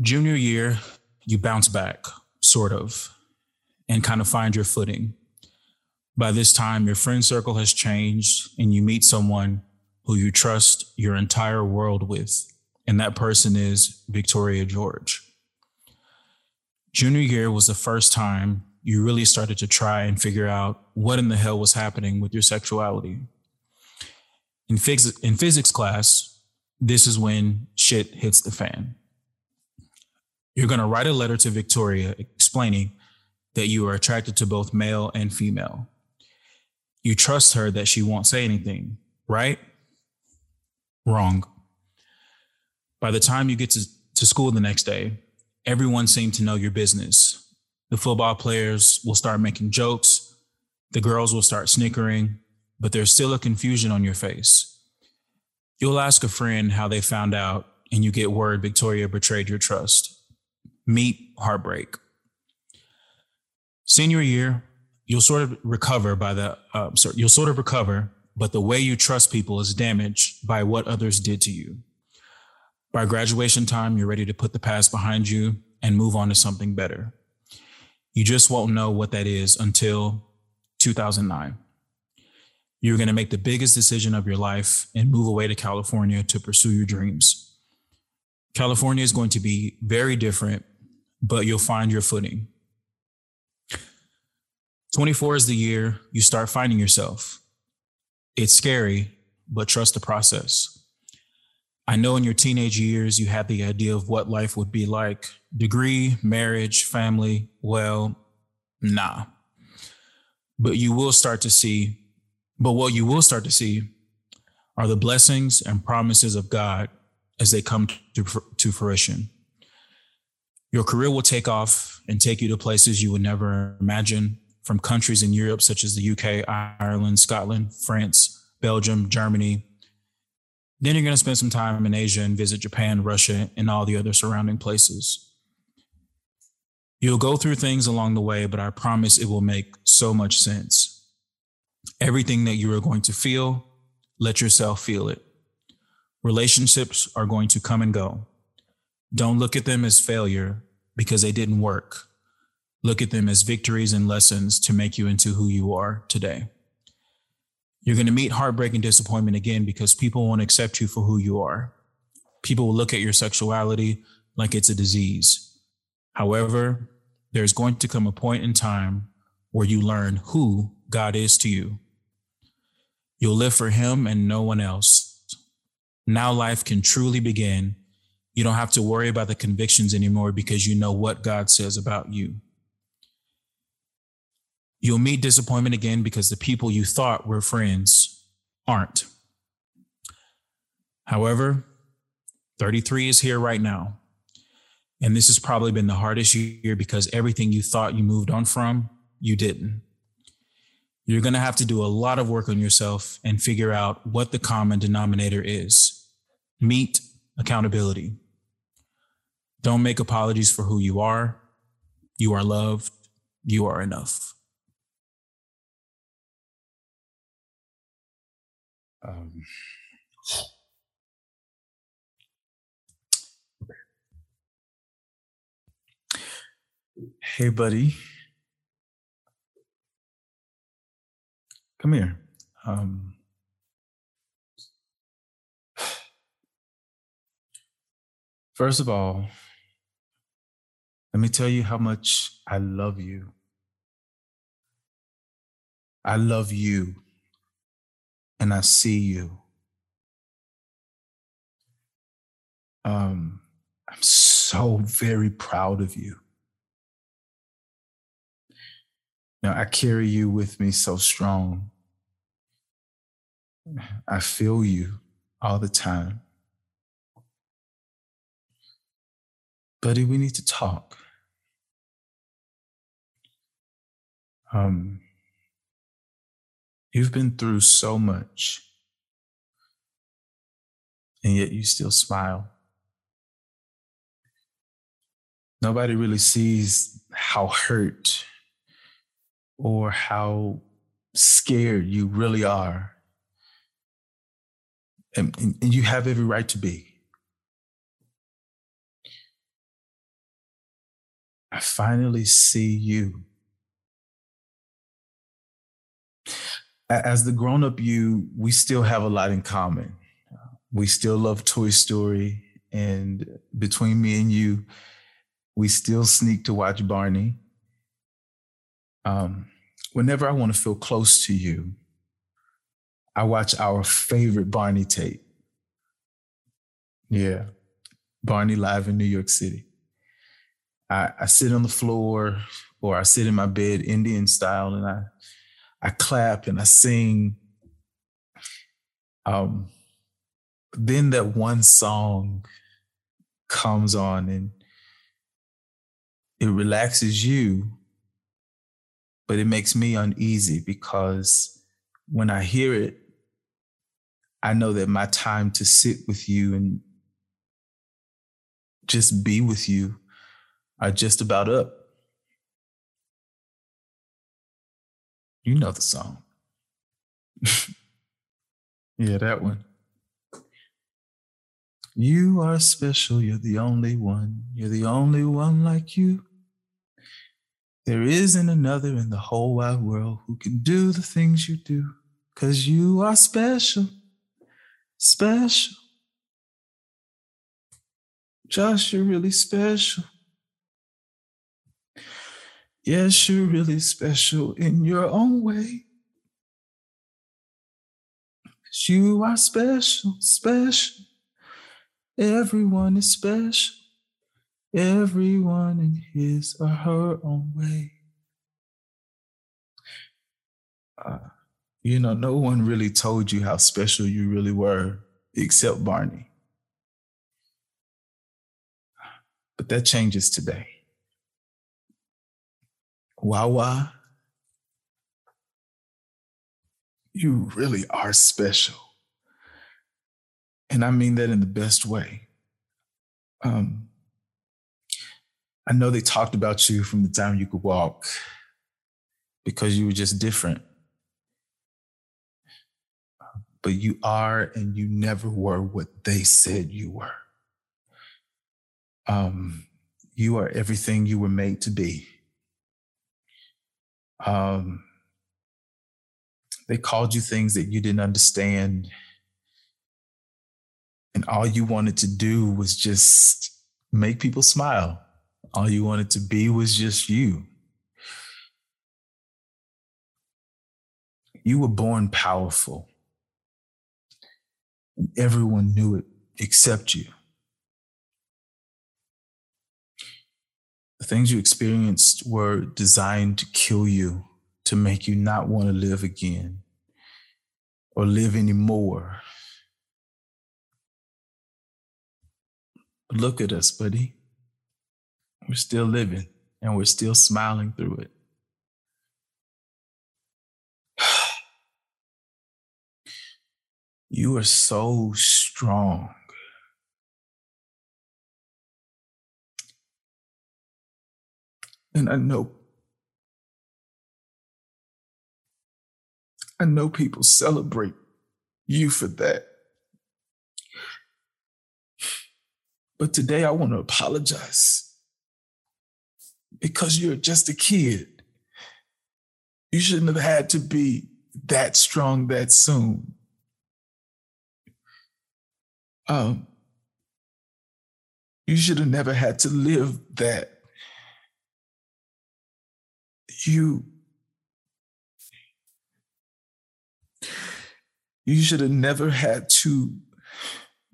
Junior year, you bounce back, sort of, and kind of find your footing. By this time, your friend circle has changed and you meet someone who you trust your entire world with. And that person is Victoria George. Junior year was the first time you really started to try and figure out what in the hell was happening with your sexuality. In, phys- in physics class, this is when shit hits the fan. You're going to write a letter to Victoria explaining that you are attracted to both male and female you trust her that she won't say anything, right? Wrong. By the time you get to, to school the next day, everyone seemed to know your business. The football players will start making jokes, the girls will start snickering, but there's still a confusion on your face. You'll ask a friend how they found out, and you get word Victoria betrayed your trust. Meet heartbreak. Senior year, you'll sort of recover by the uh, sorry, you'll sort of recover, but the way you trust people is damaged by what others did to you. By graduation time, you're ready to put the past behind you and move on to something better. You just won't know what that is until 2009. You're going to make the biggest decision of your life and move away to California to pursue your dreams. California is going to be very different, but you'll find your footing. 24 is the year you start finding yourself. It's scary, but trust the process. I know in your teenage years, you had the idea of what life would be like degree, marriage, family. Well, nah. But you will start to see, but what you will start to see are the blessings and promises of God as they come to, to fruition. Your career will take off and take you to places you would never imagine from countries in Europe, such as the UK, Ireland, Scotland, France, Belgium, Germany. Then you're going to spend some time in Asia and visit Japan, Russia, and all the other surrounding places. You'll go through things along the way, but I promise it will make so much sense. Everything that you are going to feel, let yourself feel it. Relationships are going to come and go. Don't look at them as failure because they didn't work. Look at them as victories and lessons to make you into who you are today. You're going to meet heartbreak and disappointment again because people won't accept you for who you are. People will look at your sexuality like it's a disease. However, there's going to come a point in time where you learn who God is to you. You'll live for Him and no one else. Now life can truly begin. You don't have to worry about the convictions anymore because you know what God says about you. You'll meet disappointment again because the people you thought were friends aren't. However, 33 is here right now. And this has probably been the hardest year because everything you thought you moved on from, you didn't. You're going to have to do a lot of work on yourself and figure out what the common denominator is. Meet accountability. Don't make apologies for who you are. You are loved. You are enough. Um, hey, buddy. Come here. Um, first of all, let me tell you how much I love you. I love you and I see you. Um, I'm so very proud of you. Now, I carry you with me so strong. I feel you all the time. Buddy, we need to talk. Um, you've been through so much, and yet you still smile. Nobody really sees how hurt or how scared you really are. And, and, you have every right to be. I finally see you. As the grown up you, we still have a lot in common. We still love Toy Story. And between me and you, we still sneak to watch Barney. Um, whenever I want to feel close to you, I watch our favorite Barney tape. Yeah, Barney live in New York City. I, I sit on the floor or I sit in my bed Indian style and I I clap and I sing. Um, then that one song comes on and it relaxes you, but it makes me uneasy because when I hear it, I know that my time to sit with you and just be with you are just about up. You know the song. <laughs> yeah, that one. You are special. You're the only one. You're the only one like you. There isn't another in the whole wide world who can do the things you do. Cause you are special. Special. Josh, you're really special. Yes, you're really special in your own way. You are special, special. Everyone is special. Everyone in his or her own way. Uh, you know, no one really told you how special you really were except Barney. But that changes today. Wawa, you really are special. And I mean that in the best way. Um, I know they talked about you from the time you could walk because you were just different. But you are and you never were what they said you were. Um, you are everything you were made to be. Um, they called you things that you didn't understand. And all you wanted to do was just make people smile. All you wanted to be was just you. You were born powerful. And everyone knew it except you. The things you experienced were designed to kill you, to make you not want to live again or live anymore. Look at us, buddy. We're still living and we're still smiling through it. <sighs> You are so strong. And I know I know people celebrate you for that. But today I want to apologize because you're just a kid. You shouldn't have had to be that strong that soon. Um, you should have never had to live that. You you should have never had to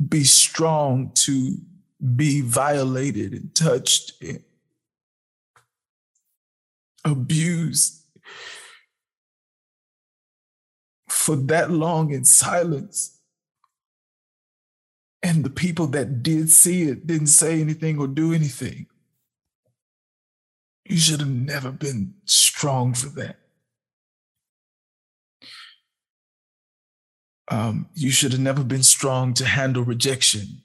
be strong to be violated and touched and abused for that long in silence. And the people that did see it didn't say anything or do anything. You should have never been strong for that. Um, you should have never been strong to handle rejection.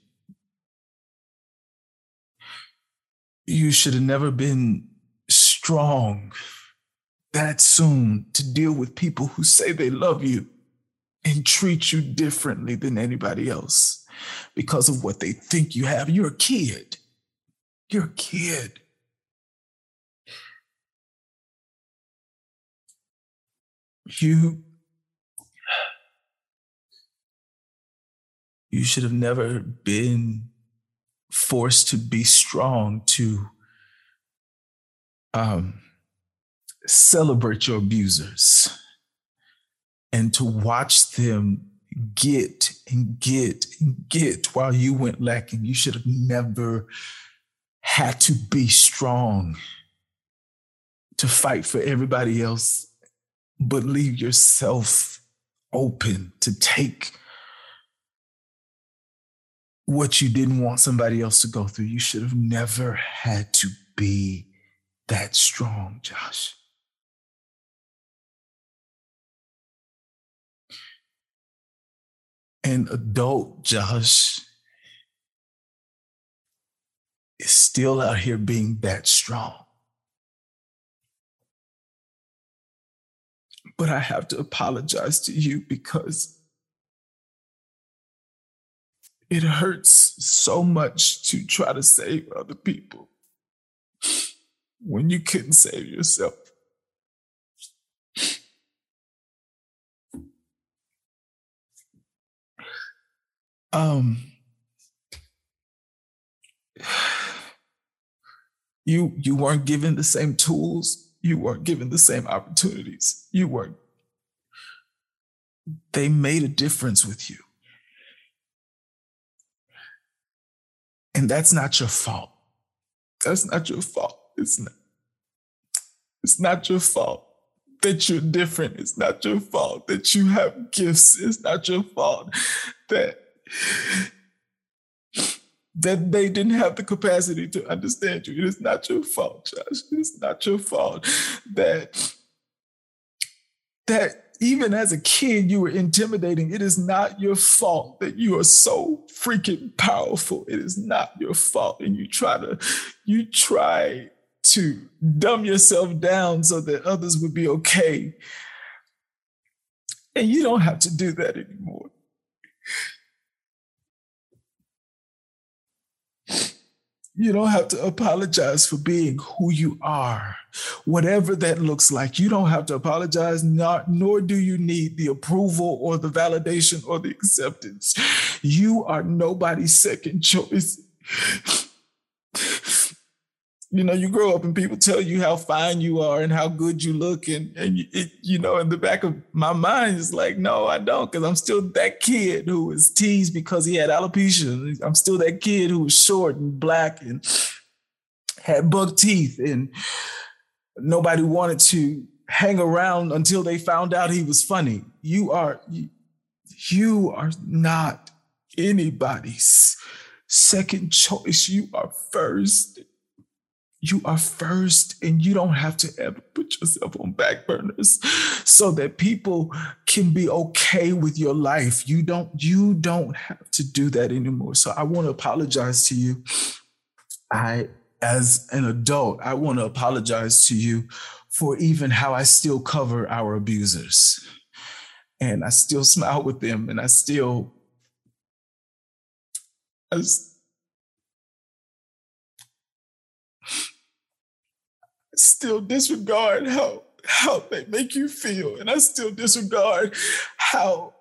You should have never been strong that soon to deal with people who say they love you and treat you differently than anybody else because of what they think you have. You're a kid. You're a kid. You you should have never been forced to be strong to um, celebrate your abusers and to watch them get and get and get while you went lacking. You should have never had to be strong to fight for everybody else, but leave yourself open to take what you didn't want somebody else to go through. You should have never had to be that strong, Josh. And adult Josh is still out here being that strong. But I have to apologize to you because it hurts so much to try to save other people when you couldn't save yourself. Um, you you weren't given the same tools. You weren't given the same opportunities. You weren't. They made a difference with you. And that's not your fault. That's not your fault. It's not. It's not your fault that you're different. It's not your fault that you have gifts. It's not your fault that that they didn't have the capacity to understand you. It is not your fault, Josh. It is not your fault that that even as a kid, you were intimidating. It is not your fault that you are so freaking powerful. It is not your fault. And you try to, you try to dumb yourself down so that others would be okay. And you don't have to do that anymore. You don't have to apologize for being who you are, whatever that looks like. You don't have to apologize, not, nor do you need the approval or the validation or the acceptance. You are nobody's second choice you know, you grow up and people tell you how fine you are and how good you look. And, and it, you know, in the back of my mind, it's like, no, I don't, because I'm still that kid who was teased because he had alopecia. I'm still that kid who was short and black and had buck teeth. And nobody wanted to hang around until they found out he was funny. You are, you, you are not anybody's second choice. You are first you are first and you don't have to ever put yourself on back burners so that people can be okay with your life. You don't you don't have to do that anymore. So i want to apologize to you. I as an adult, I want to apologize to you for even how I still cover our abusers. And I still smile with them and I still I still disregard how how they make you feel and I still disregard how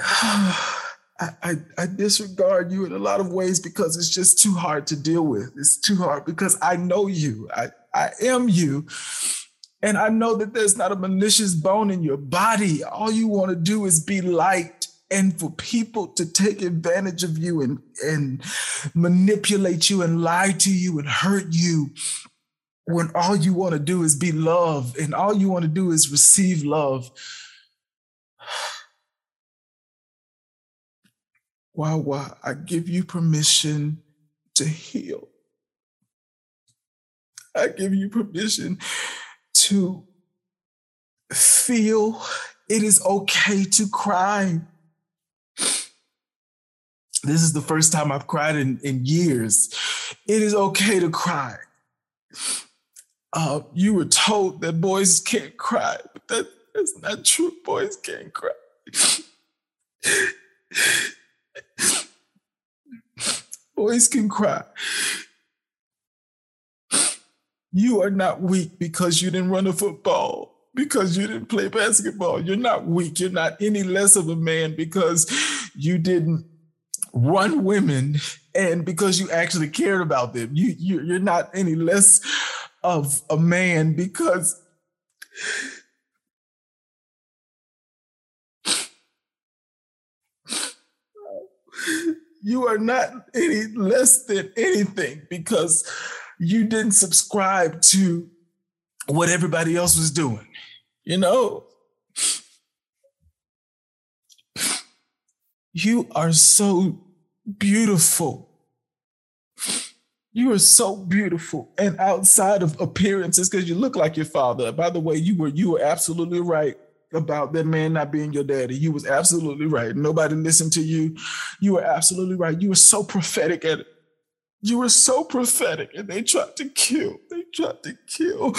<sighs> I, I, I, disregard you in a lot of ways because it's just too hard to deal with. It's too hard because I know you. I, I am you. And I know that there's not a malicious bone in your body. All you want to do is be liked and for people to take advantage of you and, and manipulate you and lie to you and hurt you when all you want to do is be loved and all you want to do is receive love. Wawa, I give you permission to heal. I give you permission to feel it is okay to cry. This is the first time I've cried in, in years. It is okay to cry. Uh, you were told that boys can't cry, but that, that's not true. Boys can't cry. boys can cry. You are not weak because you didn't run a football, because you didn't play basketball. You're not weak. You're not any less of a man because you didn't run women and because you actually cared about them. You, you you're not any less of a man because you are not any less than anything because you didn't subscribe to what everybody else was doing. You know, you are so beautiful. You are so beautiful. And outside of appearances, because you look like your father. By the way, you were you were absolutely right about that man not being your daddy. You was absolutely right. Nobody listened to you. You were absolutely right. You were so prophetic at it. You were so prophetic, and they tried to kill. They tried to kill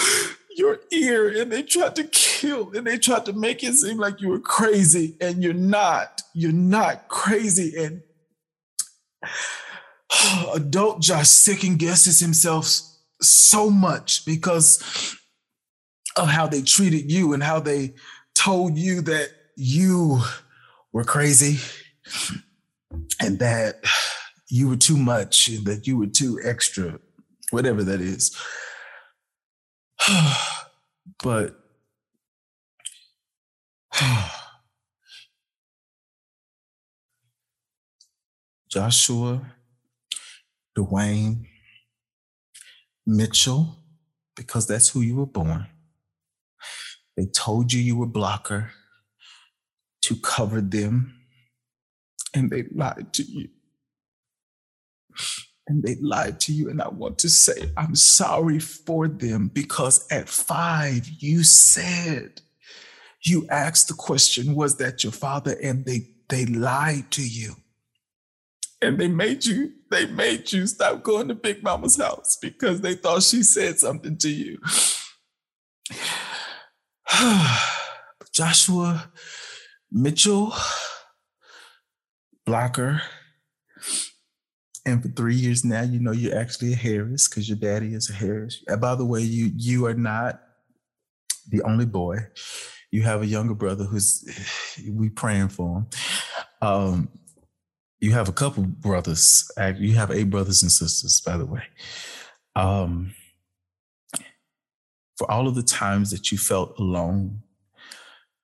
your ear, and they tried to kill, and they tried to make it seem like you were crazy, and you're not. You're not crazy. And <sighs> adult Josh second guesses himself so much because of how they treated you and how they told you that you were crazy and that you were too much and that you were too extra, whatever that is. <sighs> but <sighs> Joshua, Dwayne, Mitchell, because that's who you were born. They told you you were blocker to cover them, and they lied to you. And they lied to you. And I want to say, I'm sorry for them because at five, you said, you asked the question, was that your father? And they, they lied to you. And they made you, they made you stop going to Big Mama's house because they thought she said something to you. <sighs> Joshua Mitchell, blocker. And for three years now, you know you're actually a Harris because your daddy is a Harris. And by the way, you you are not the only boy. You have a younger brother who's <sighs> we praying for him. Um, you have a couple brothers. You have eight brothers and sisters, by the way. Um, for all of the times that you felt alone,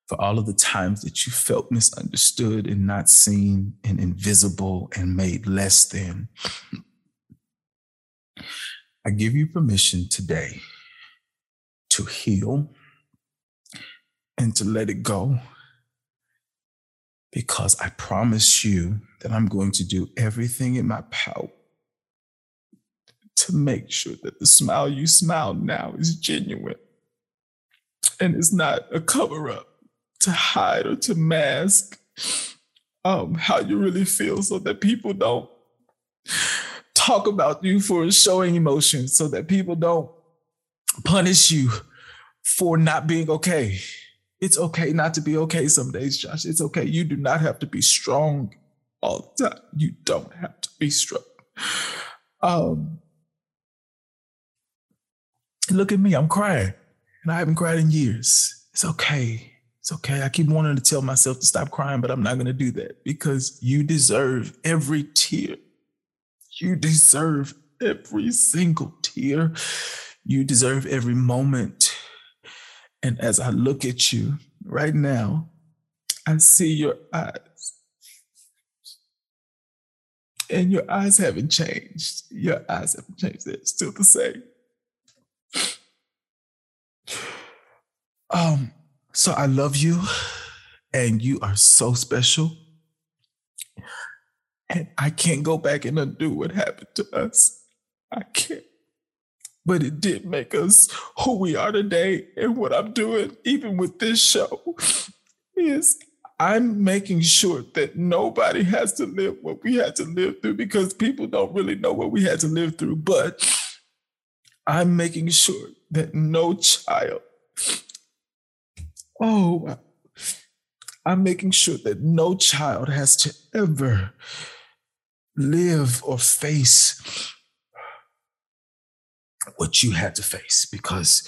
for all of the times that you felt misunderstood and not seen and invisible and made less than. I give you permission today to heal and to let it go because I promise you that I'm going to do everything in my power to make sure that the smile you smile now is genuine and it's not a cover up to hide or to mask um, how you really feel so that people don't talk about you for showing emotion so that people don't punish you for not being okay. It's okay not to be okay some days, Josh. It's okay. You do not have to be strong all the time. You don't have to be strong. Um, look at me, I'm crying, and I haven't cried in years. It's okay. It's okay. I keep wanting to tell myself to stop crying, but I'm not going to do that because you deserve every tear. You deserve every single tear. You deserve every moment. And as I look at you right now, I see your eyes. And your eyes haven't changed. Your eyes haven't changed. They're still the same. Um, so I love you, and you are so special. And I can't go back and undo what happened to us. I can't. But it did make us who we are today. And what I'm doing, even with this show, is I'm making sure that nobody has to live what we had to live through because people don't really know what we had to live through. But I'm making sure that no child Oh, I'm making sure that no child has to ever live or face what you had to face because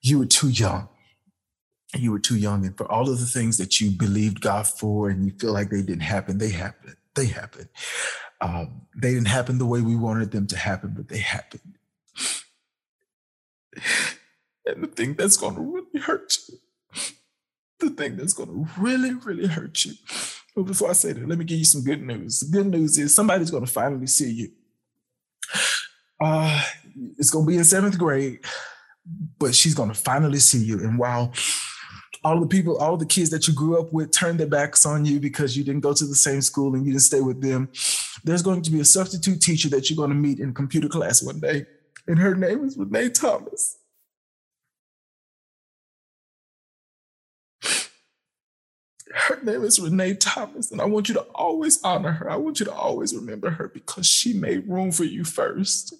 you were too young. You were too young. And for all of the things that you believed God for and you feel like they didn't happen, they happened. They happened. Um, they didn't happen the way we wanted them to happen, but they happened. And the thing that's going to really hurt you the thing that's going to really, really hurt you. But before I say that, let me give you some good news. The good news is somebody's going to finally see you. Uh, it's going to be in seventh grade, but she's going to finally see you. And while all the people, all the kids that you grew up with turned their backs on you because you didn't go to the same school and you didn't stay with them, there's going to be a substitute teacher that you're going to meet in computer class one day. And her name is Renee Thomas. Her name is Renee Thomas, and I want you to always honor her. I want you to always remember her because she made room for you first.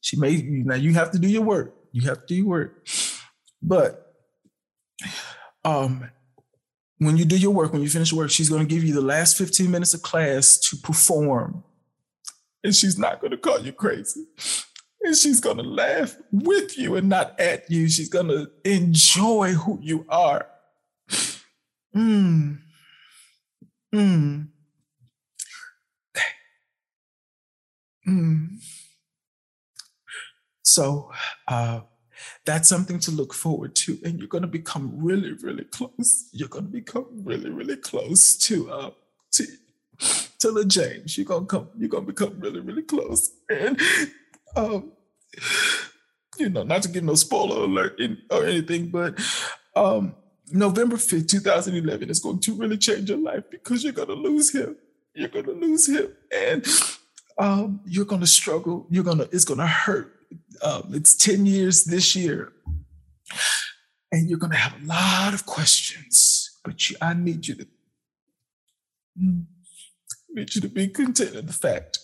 She made you now you have to do your work. You have to do your work. But um when you do your work, when you finish work, she's going to give you the last 15 minutes of class to perform. And she's not going to call you crazy. And she's going to laugh with you and not at you. She's going to enjoy who you are. Mm. Mm. Mm. So uh, that's something to look forward to, and you're going to become really, really close. You're going to become really, really close to uh, to to the James. You're gonna come. You're gonna become really, really close, and um, you know, not to give no spoiler alert or anything, but um, November 5th, 2011 is going to really change your life because you're going to lose him. You're going to lose him. And um, you're going to struggle. You're going to, it's going to hurt. Um, it's 10 years this year. And you're going to have a lot of questions, but you, I need you to, mm, need you to be content in the fact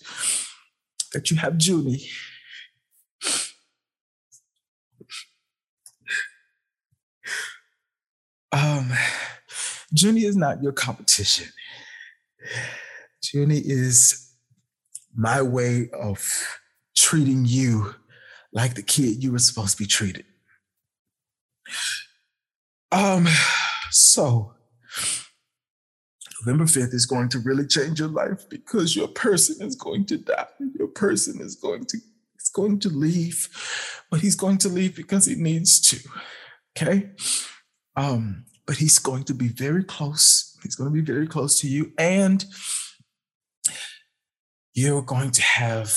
that you have Junie Um, Junie is not your competition. Junie is my way of treating you like the kid you were supposed to be treated. Um, so November 5th is going to really change your life because your person is going to die. Your person is going to is going to leave, but he's going to leave because he needs to. Okay? Um, but he's going to be very close. He's going to be very close to you. And you're going to have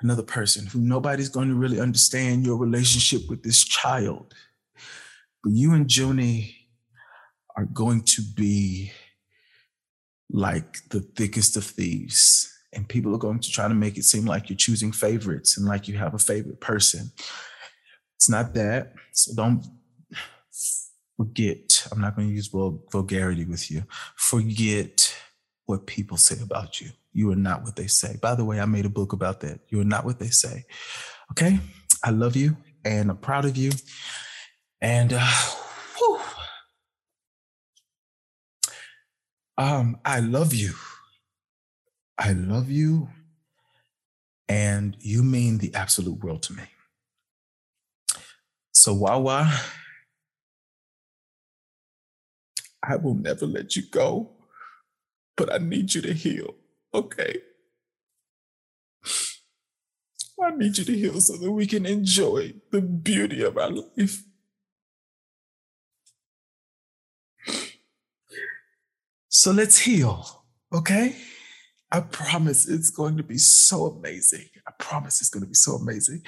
another person who nobody's going to really understand your relationship with this child. But you and Junie are going to be like the thickest of thieves. And people are going to try to make it seem like you're choosing favorites and like you have a favorite person. It's not that. So don't forget, I'm not going to use vulgarity with you, forget what people say about you. You are not what they say. By the way, I made a book about that. You are not what they say. Okay. I love you and I'm proud of you. And uh, whew. um, I love you. I love you. And you mean the absolute world to me. So, Wawa, I will never let you go, but I need you to heal, okay? I need you to heal so that we can enjoy the beauty of our life. So let's heal, okay? I promise it's going to be so amazing. I promise it's going to be so amazing.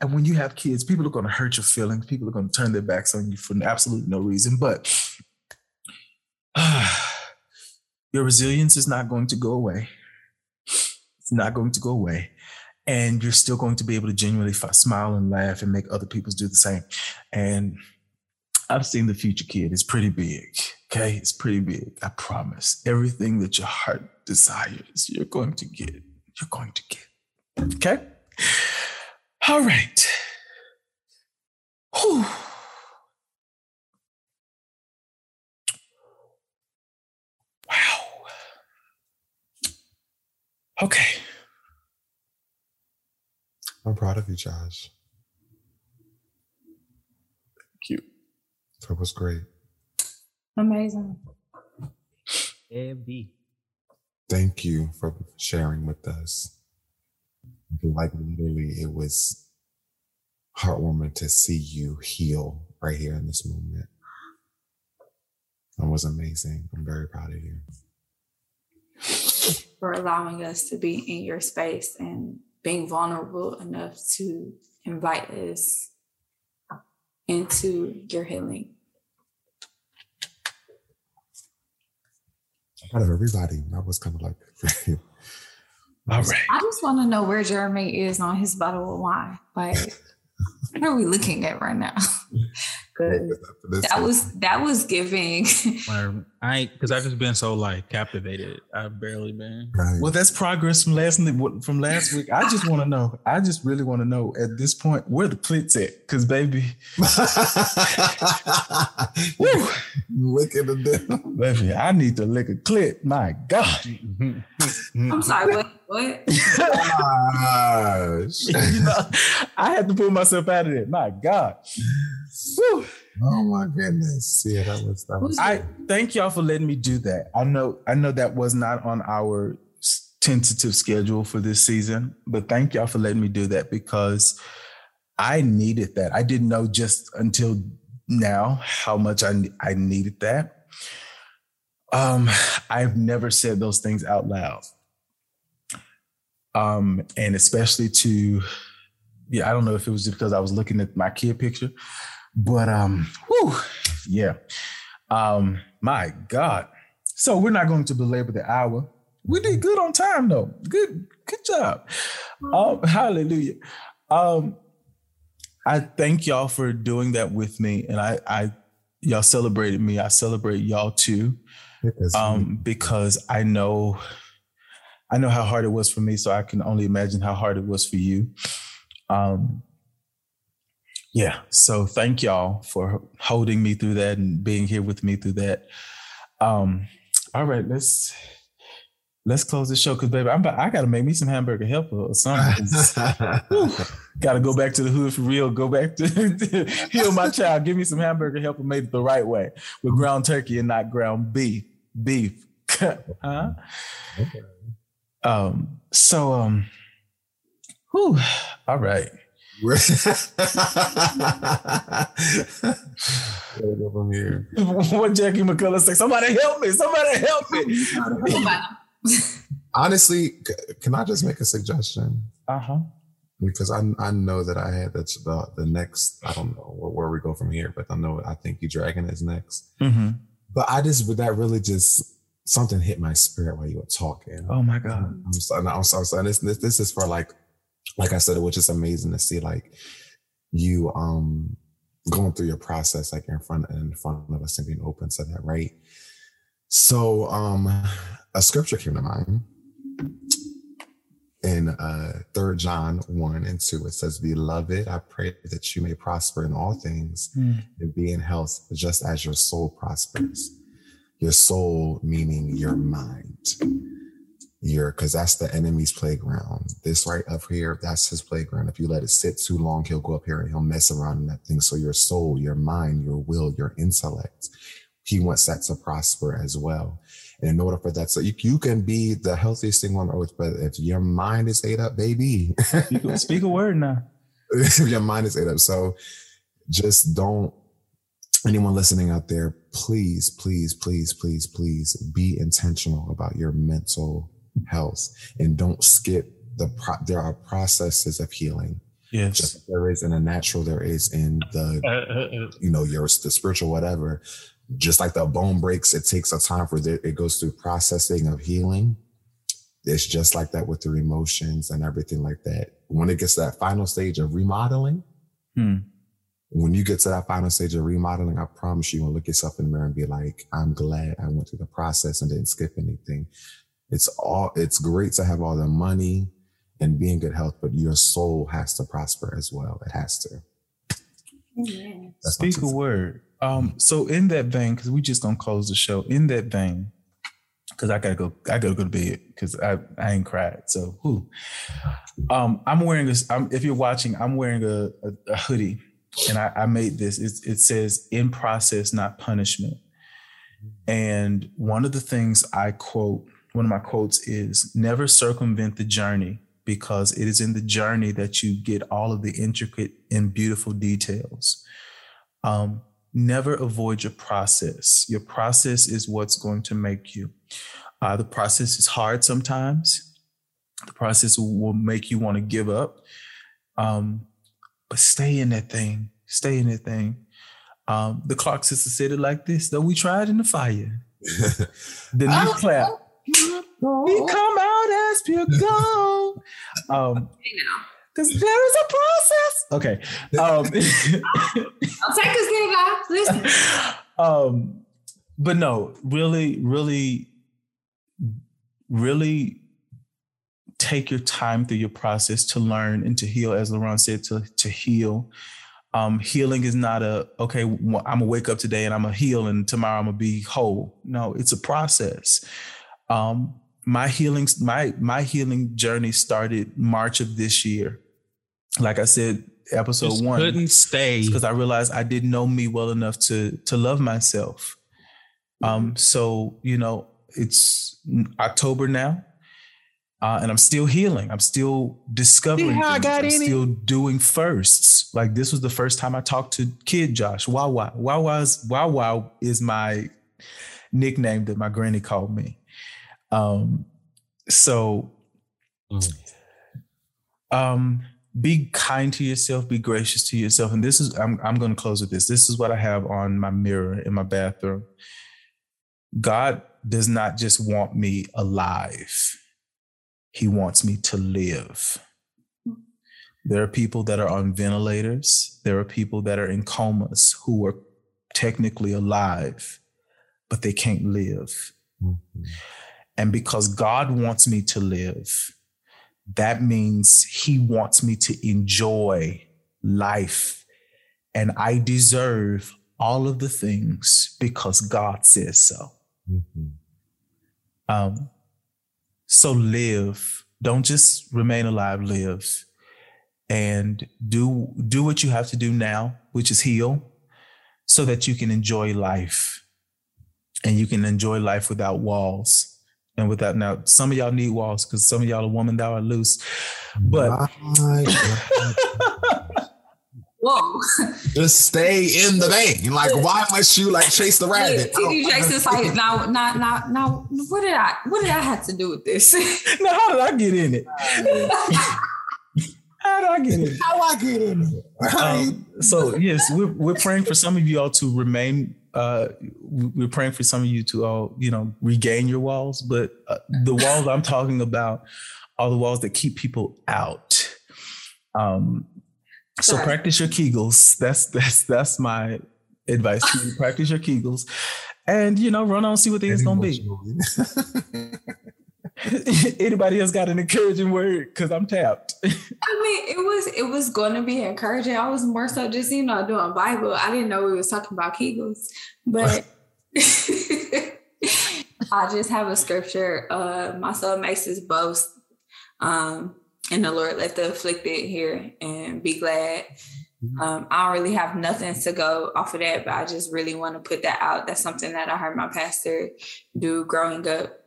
And when you have kids, people are going to hurt your feelings. People are going to turn their backs on you for absolutely no reason. But <sighs> your resilience is not going to go away. It's not going to go away. And you're still going to be able to genuinely smile and laugh and make other people do the same. And I've seen the future kid. It's pretty big. Okay. It's pretty big. I promise. Everything that your heart desires, you're going to get. You're going to get. Okay. All right. Whew. Okay. I'm proud of you, Josh. Thank you. That was great. Amazing. MB. Thank you for sharing with us. Like literally, it was heartwarming to see you heal right here in this moment. That was amazing. I'm very proud of you. For allowing us to be in your space and being vulnerable enough to invite us into your healing. Out of everybody, I was kind of like, <laughs> all right. I just want to know where Jeremy is on his bottle of wine. Like, what are we looking at right now? <laughs> <laughs> that was that was giving. <laughs> I because I've just been so like captivated. I've barely been. Right. Well, that's progress from last from last week. I just want to know. I just really want to know at this point where the clits at, because baby, <laughs> woo, look at the baby. I need to lick a clit. My God. I'm sorry. What? What? Oh, gosh. you know, I had to pull myself out of it. My God. Woo. Oh my goodness. Yeah, that was that was I thank y'all for letting me do that. I know I know that was not on our tentative schedule for this season, but thank y'all for letting me do that because I needed that. I didn't know just until now how much I I needed that. Um, I've never said those things out loud. Um, and especially to yeah, I don't know if it was just because I was looking at my kid picture, but um, whew, yeah. Um, my God. So we're not going to belabor the hour. We did good on time though. Good, good job. Um, hallelujah. Um, I thank y'all for doing that with me. And I, I y'all celebrated me. I celebrate y'all too. Um, because I know I know how hard it was for me, so I can only imagine how hard it was for you. Um, yeah. So thank y'all for holding me through that and being here with me through that. Um, all right, let's let's close the show because baby, I'm about, I gotta make me some hamburger helper or something. <laughs> gotta go back to the hood for real. Go back to, to <laughs> heal my child. Give me some hamburger helper made it the right way with ground turkey and not ground beef. Beef. <laughs> huh? Okay. Um, so um, whew, all right. From here. what Jackie McCullough say? Somebody help me! Somebody help me! <laughs> Honestly, can I just make a suggestion? Uh huh. Because I I know that I had the the, the next I don't know where, where, we go from here, but I know I think you Dragon is next. Mm-hmm. But I just that really just something hit my spirit while you were talking. Oh my god! I'm sorry. I'm sorry. So this, this this is for like like I said, it was just amazing to see like you um going through your process like in front in front of us and being open to that, right? So um a scripture came to mind. in uh third John 1 and 2, it says, Beloved, I pray that you may prosper in all things Mm. and be in health just as your soul prospers. Your soul meaning your mind. Your because that's the enemy's playground. This right up here, that's his playground. If you let it sit too long, he'll go up here and he'll mess around in that thing. So your soul, your mind, your will, your intellect, he wants that to prosper as well. And in order for that, so you, you can be the healthiest thing on earth, but if your mind is ate up, baby, Speak, a- speak a <laughs> word now. your mind is ate up. So just don't anyone listening out there, please, please, please, please, please be intentional about your mental health and don't skip the pro- there are processes of healing. Yes. Just like there is in a natural, there is in the uh, uh, uh, you know your the spiritual whatever. Just like the bone breaks, it takes a time for the, it goes through processing of healing. It's just like that with your emotions and everything like that. When it gets to that final stage of remodeling, Hmm. when you get to that final stage of remodeling, I promise you, will look yourself in the mirror and be like, I'm glad I went through the process and didn't skip anything. It's all, it's great to have all the money and be in good health, but your soul has to prosper as well. It has to. Amen. That's my Speak a word. Um, so in that vein, because we just gonna close the show. In that vein, because I gotta go, I gotta go to bed because I, I ain't cried. So who? Um, I'm wearing this. I'm, if you're watching, I'm wearing a, a, a hoodie, and I, I made this. It's, it says "in process, not punishment." And one of the things I quote, one of my quotes is, "Never circumvent the journey." Because it is in the journey that you get all of the intricate and beautiful details. Um, never avoid your process. Your process is what's going to make you. Uh, the process is hard sometimes. The process will make you want to give up. Um, but stay in that thing. Stay in that thing. Um, the Clark sister said it like this, though we tried in the fire. <laughs> The knee Oh, clap. We come out as pure gold. Um, You know. because there is a process. Okay. Um, <laughs> I'll take us there, guys. Listen. um, but no, really, really, really take your time through your process to learn and to heal, as Laurent said, to to heal. Um, healing is not a okay. I'm gonna wake up today and I'm gonna heal, and tomorrow I'm gonna be whole. No, it's a process. Um, my healing, my my healing journey started March of this year. Like I said, episode Just one couldn't stay. because I realized I didn't know me well enough to to love myself. Um, so you know, it's October now, uh, and I'm still healing. I'm still discovering. I got I'm still doing firsts. Like this was the first time I talked to Kid Josh. Wow, wow, wow, wow's wow, wow is my nickname that my granny called me. Um, so Mm. um be kind to yourself be gracious to yourself. And this is i'm, I'm going to close with this. This is what i have on my mirror in my bathroom. God does not just want me alive. He wants me to live. There are people that are on ventilators. There are people that are in comas who are technically alive but they can't live. Mhm. And because God wants me to live, that means He wants me to enjoy life. And I deserve all of the things because God says so. Mhm. Um, so live. Don't just remain alive, live. And do do what you have to do now, which is heal, so that you can enjoy life. And you can enjoy life without walls. And without now, some of y'all need walls because some of y'all are woman thou are loose. But <laughs> Whoa. just stay in the vein. Like, why must you like chase the rabbit? TD Jakes's like, now, now, now, now, what did I, what did I have to do with this? <laughs> now how did I get in it? <laughs> How did I get in it? How I get in it? Um, so yes, we're we're praying for some of you all to remain. Uh, we're praying for some of you to all you know regain your walls, but uh, the walls I'm talking about are the walls that keep people out. Um, so Sorry. practice your Kegels. That's that's that's my advice. to you. <laughs> practice your Kegels, and you know run on see what things gonna be. <laughs> <laughs> Anybody else got an encouraging word? Because I'm tapped. <laughs> I mean, it was it was going to be encouraging. I was more so just you know doing Bible. I didn't know we was talking about Kegels, but <laughs> I just have a scripture. Uh, my soul makes his boast, um, and the Lord let the afflicted hear and be glad. Mm-hmm. Um, I don't really have nothing to go off of that, but I just really want to put that out. That's something that I heard my pastor do growing up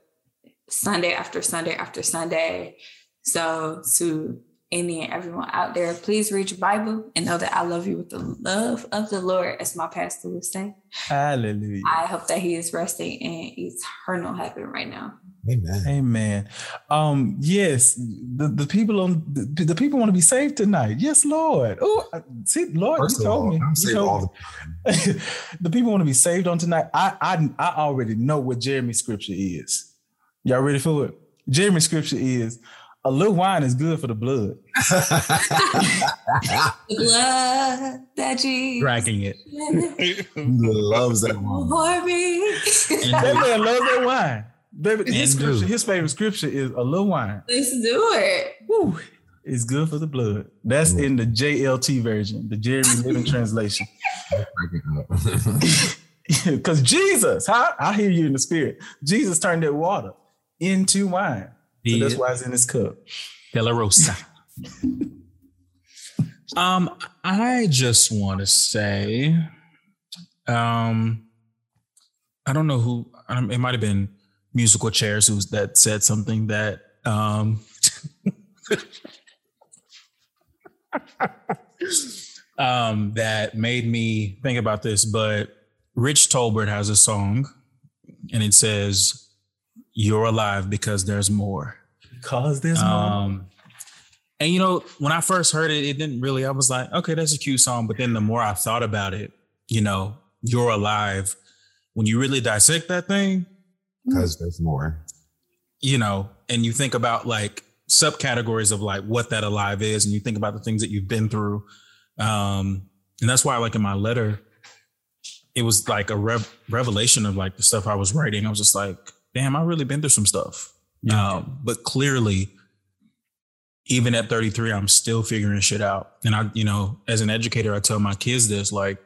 Sunday after Sunday after Sunday. So to any and everyone out there, please read your Bible and know that I love you with the love of the Lord, as my pastor would say. Hallelujah. I hope that he is resting in eternal heaven right now. Amen. Amen. Um, yes, the, the people on the, the people want to be saved tonight. Yes, Lord. Oh, see, Lord, First you told all, me. I'm you told the, <laughs> the people want to be saved on tonight. I, I I already know what Jeremy's scripture is. Y'all ready for it? Jeremy's scripture is a little wine is good for the blood. <laughs> the blood that Jesus dragging it. <laughs> loves that wine. For me. that man loves that wine. Baby, his, scripture, his favorite scripture is a little wine. Let's do it. Woo. It's good for the blood. That's in the JLT version, the Jeremy <laughs> Living Translation. Because Jesus, huh? I hear you in the spirit. Jesus turned that water into wine. So that's why it's in this cup. Della Rosa. <laughs> um, I just want to say, um, I don't know who. Um, it might have been musical chairs who that said something that um, <laughs> um, that made me think about this. But Rich Tolbert has a song, and it says you're alive because there's more. Because there's um, more. And you know, when I first heard it, it didn't really, I was like, okay, that's a cute song. But then the more I thought about it, you know, you're alive. When you really dissect that thing, because there's more. You know, and you think about like subcategories of like what that alive is, and you think about the things that you've been through. Um, and that's why, like in my letter, it was like a rev- revelation of like the stuff I was writing. I was just like, damn, I've really been through some stuff. Yeah. Um, but clearly, even at 33, I'm still figuring shit out. And I, you know, as an educator, I tell my kids this, like,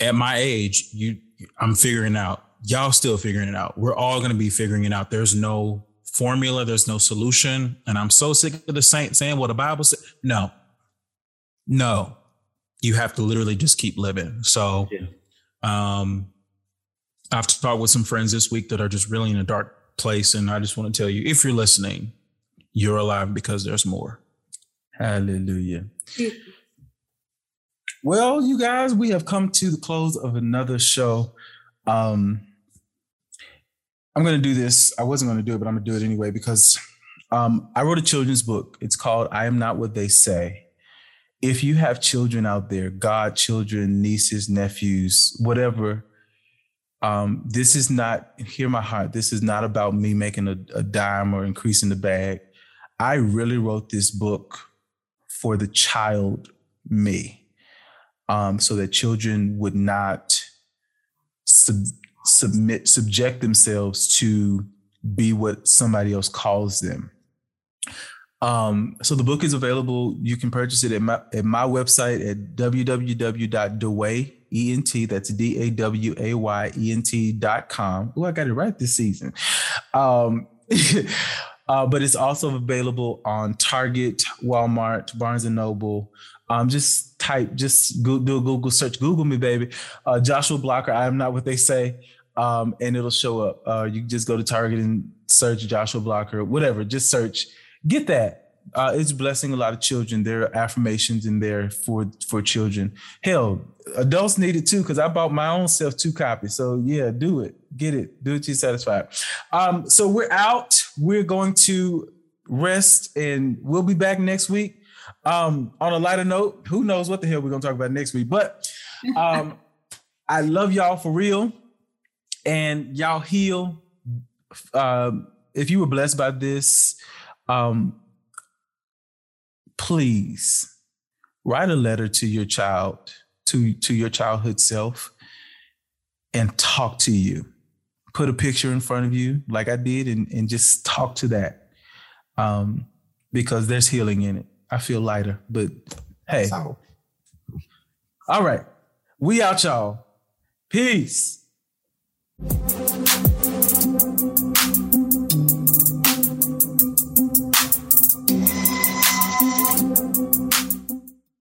at my age, you I'm figuring out. Y'all still figuring it out. We're all gonna be figuring it out. There's no formula, there's no solution. And I'm so sick of the saint saying what the Bible said. No. No. You have to literally just keep living. So yeah. um I've talked with some friends this week that are just really in a dark place. And I just want to tell you if you're listening, you're alive because there's more. Hallelujah. Well, you guys, we have come to the close of another show. Um, I'm going to do this. I wasn't going to do it, but I'm going to do it anyway because um, I wrote a children's book. It's called I Am Not What They Say. If you have children out there, God, children, nieces, nephews, whatever, um, this is not, hear my heart, this is not about me making a, a dime or increasing the bag. I really wrote this book for the child me, um, so that children would not sub- submit, subject themselves to be what somebody else calls them. Um, so the book is available. You can purchase it at my at my website at www.daway, E-N-T, that's D-A-W-A-Y-E-N-T dot com. Oh, I got it right this season. Um, <laughs> uh, but it's also available on Target, Walmart, Barnes and Noble. Um, just type, just go, do a Google search, Google me, baby. Uh, Joshua Blocker, I am not what they say. Um, and it'll show up. Uh, you just go to Target and search Joshua Blocker, whatever, just search. Get that uh, it's blessing a lot of children. There are affirmations in there for for children. Hell, adults need it too because I bought my own self two copies. So yeah, do it, get it, do it. You satisfied. Um, so we're out. We're going to rest, and we'll be back next week. Um, on a lighter note, who knows what the hell we're gonna talk about next week? But um, <laughs> I love y'all for real, and y'all heal. Um, if you were blessed by this, um, please write a letter to your child, to, to your childhood self, and talk to you. put a picture in front of you like I did and, and just talk to that. Um, because there's healing in it. I feel lighter, but hey. So, All right. We out, y'all. Peace.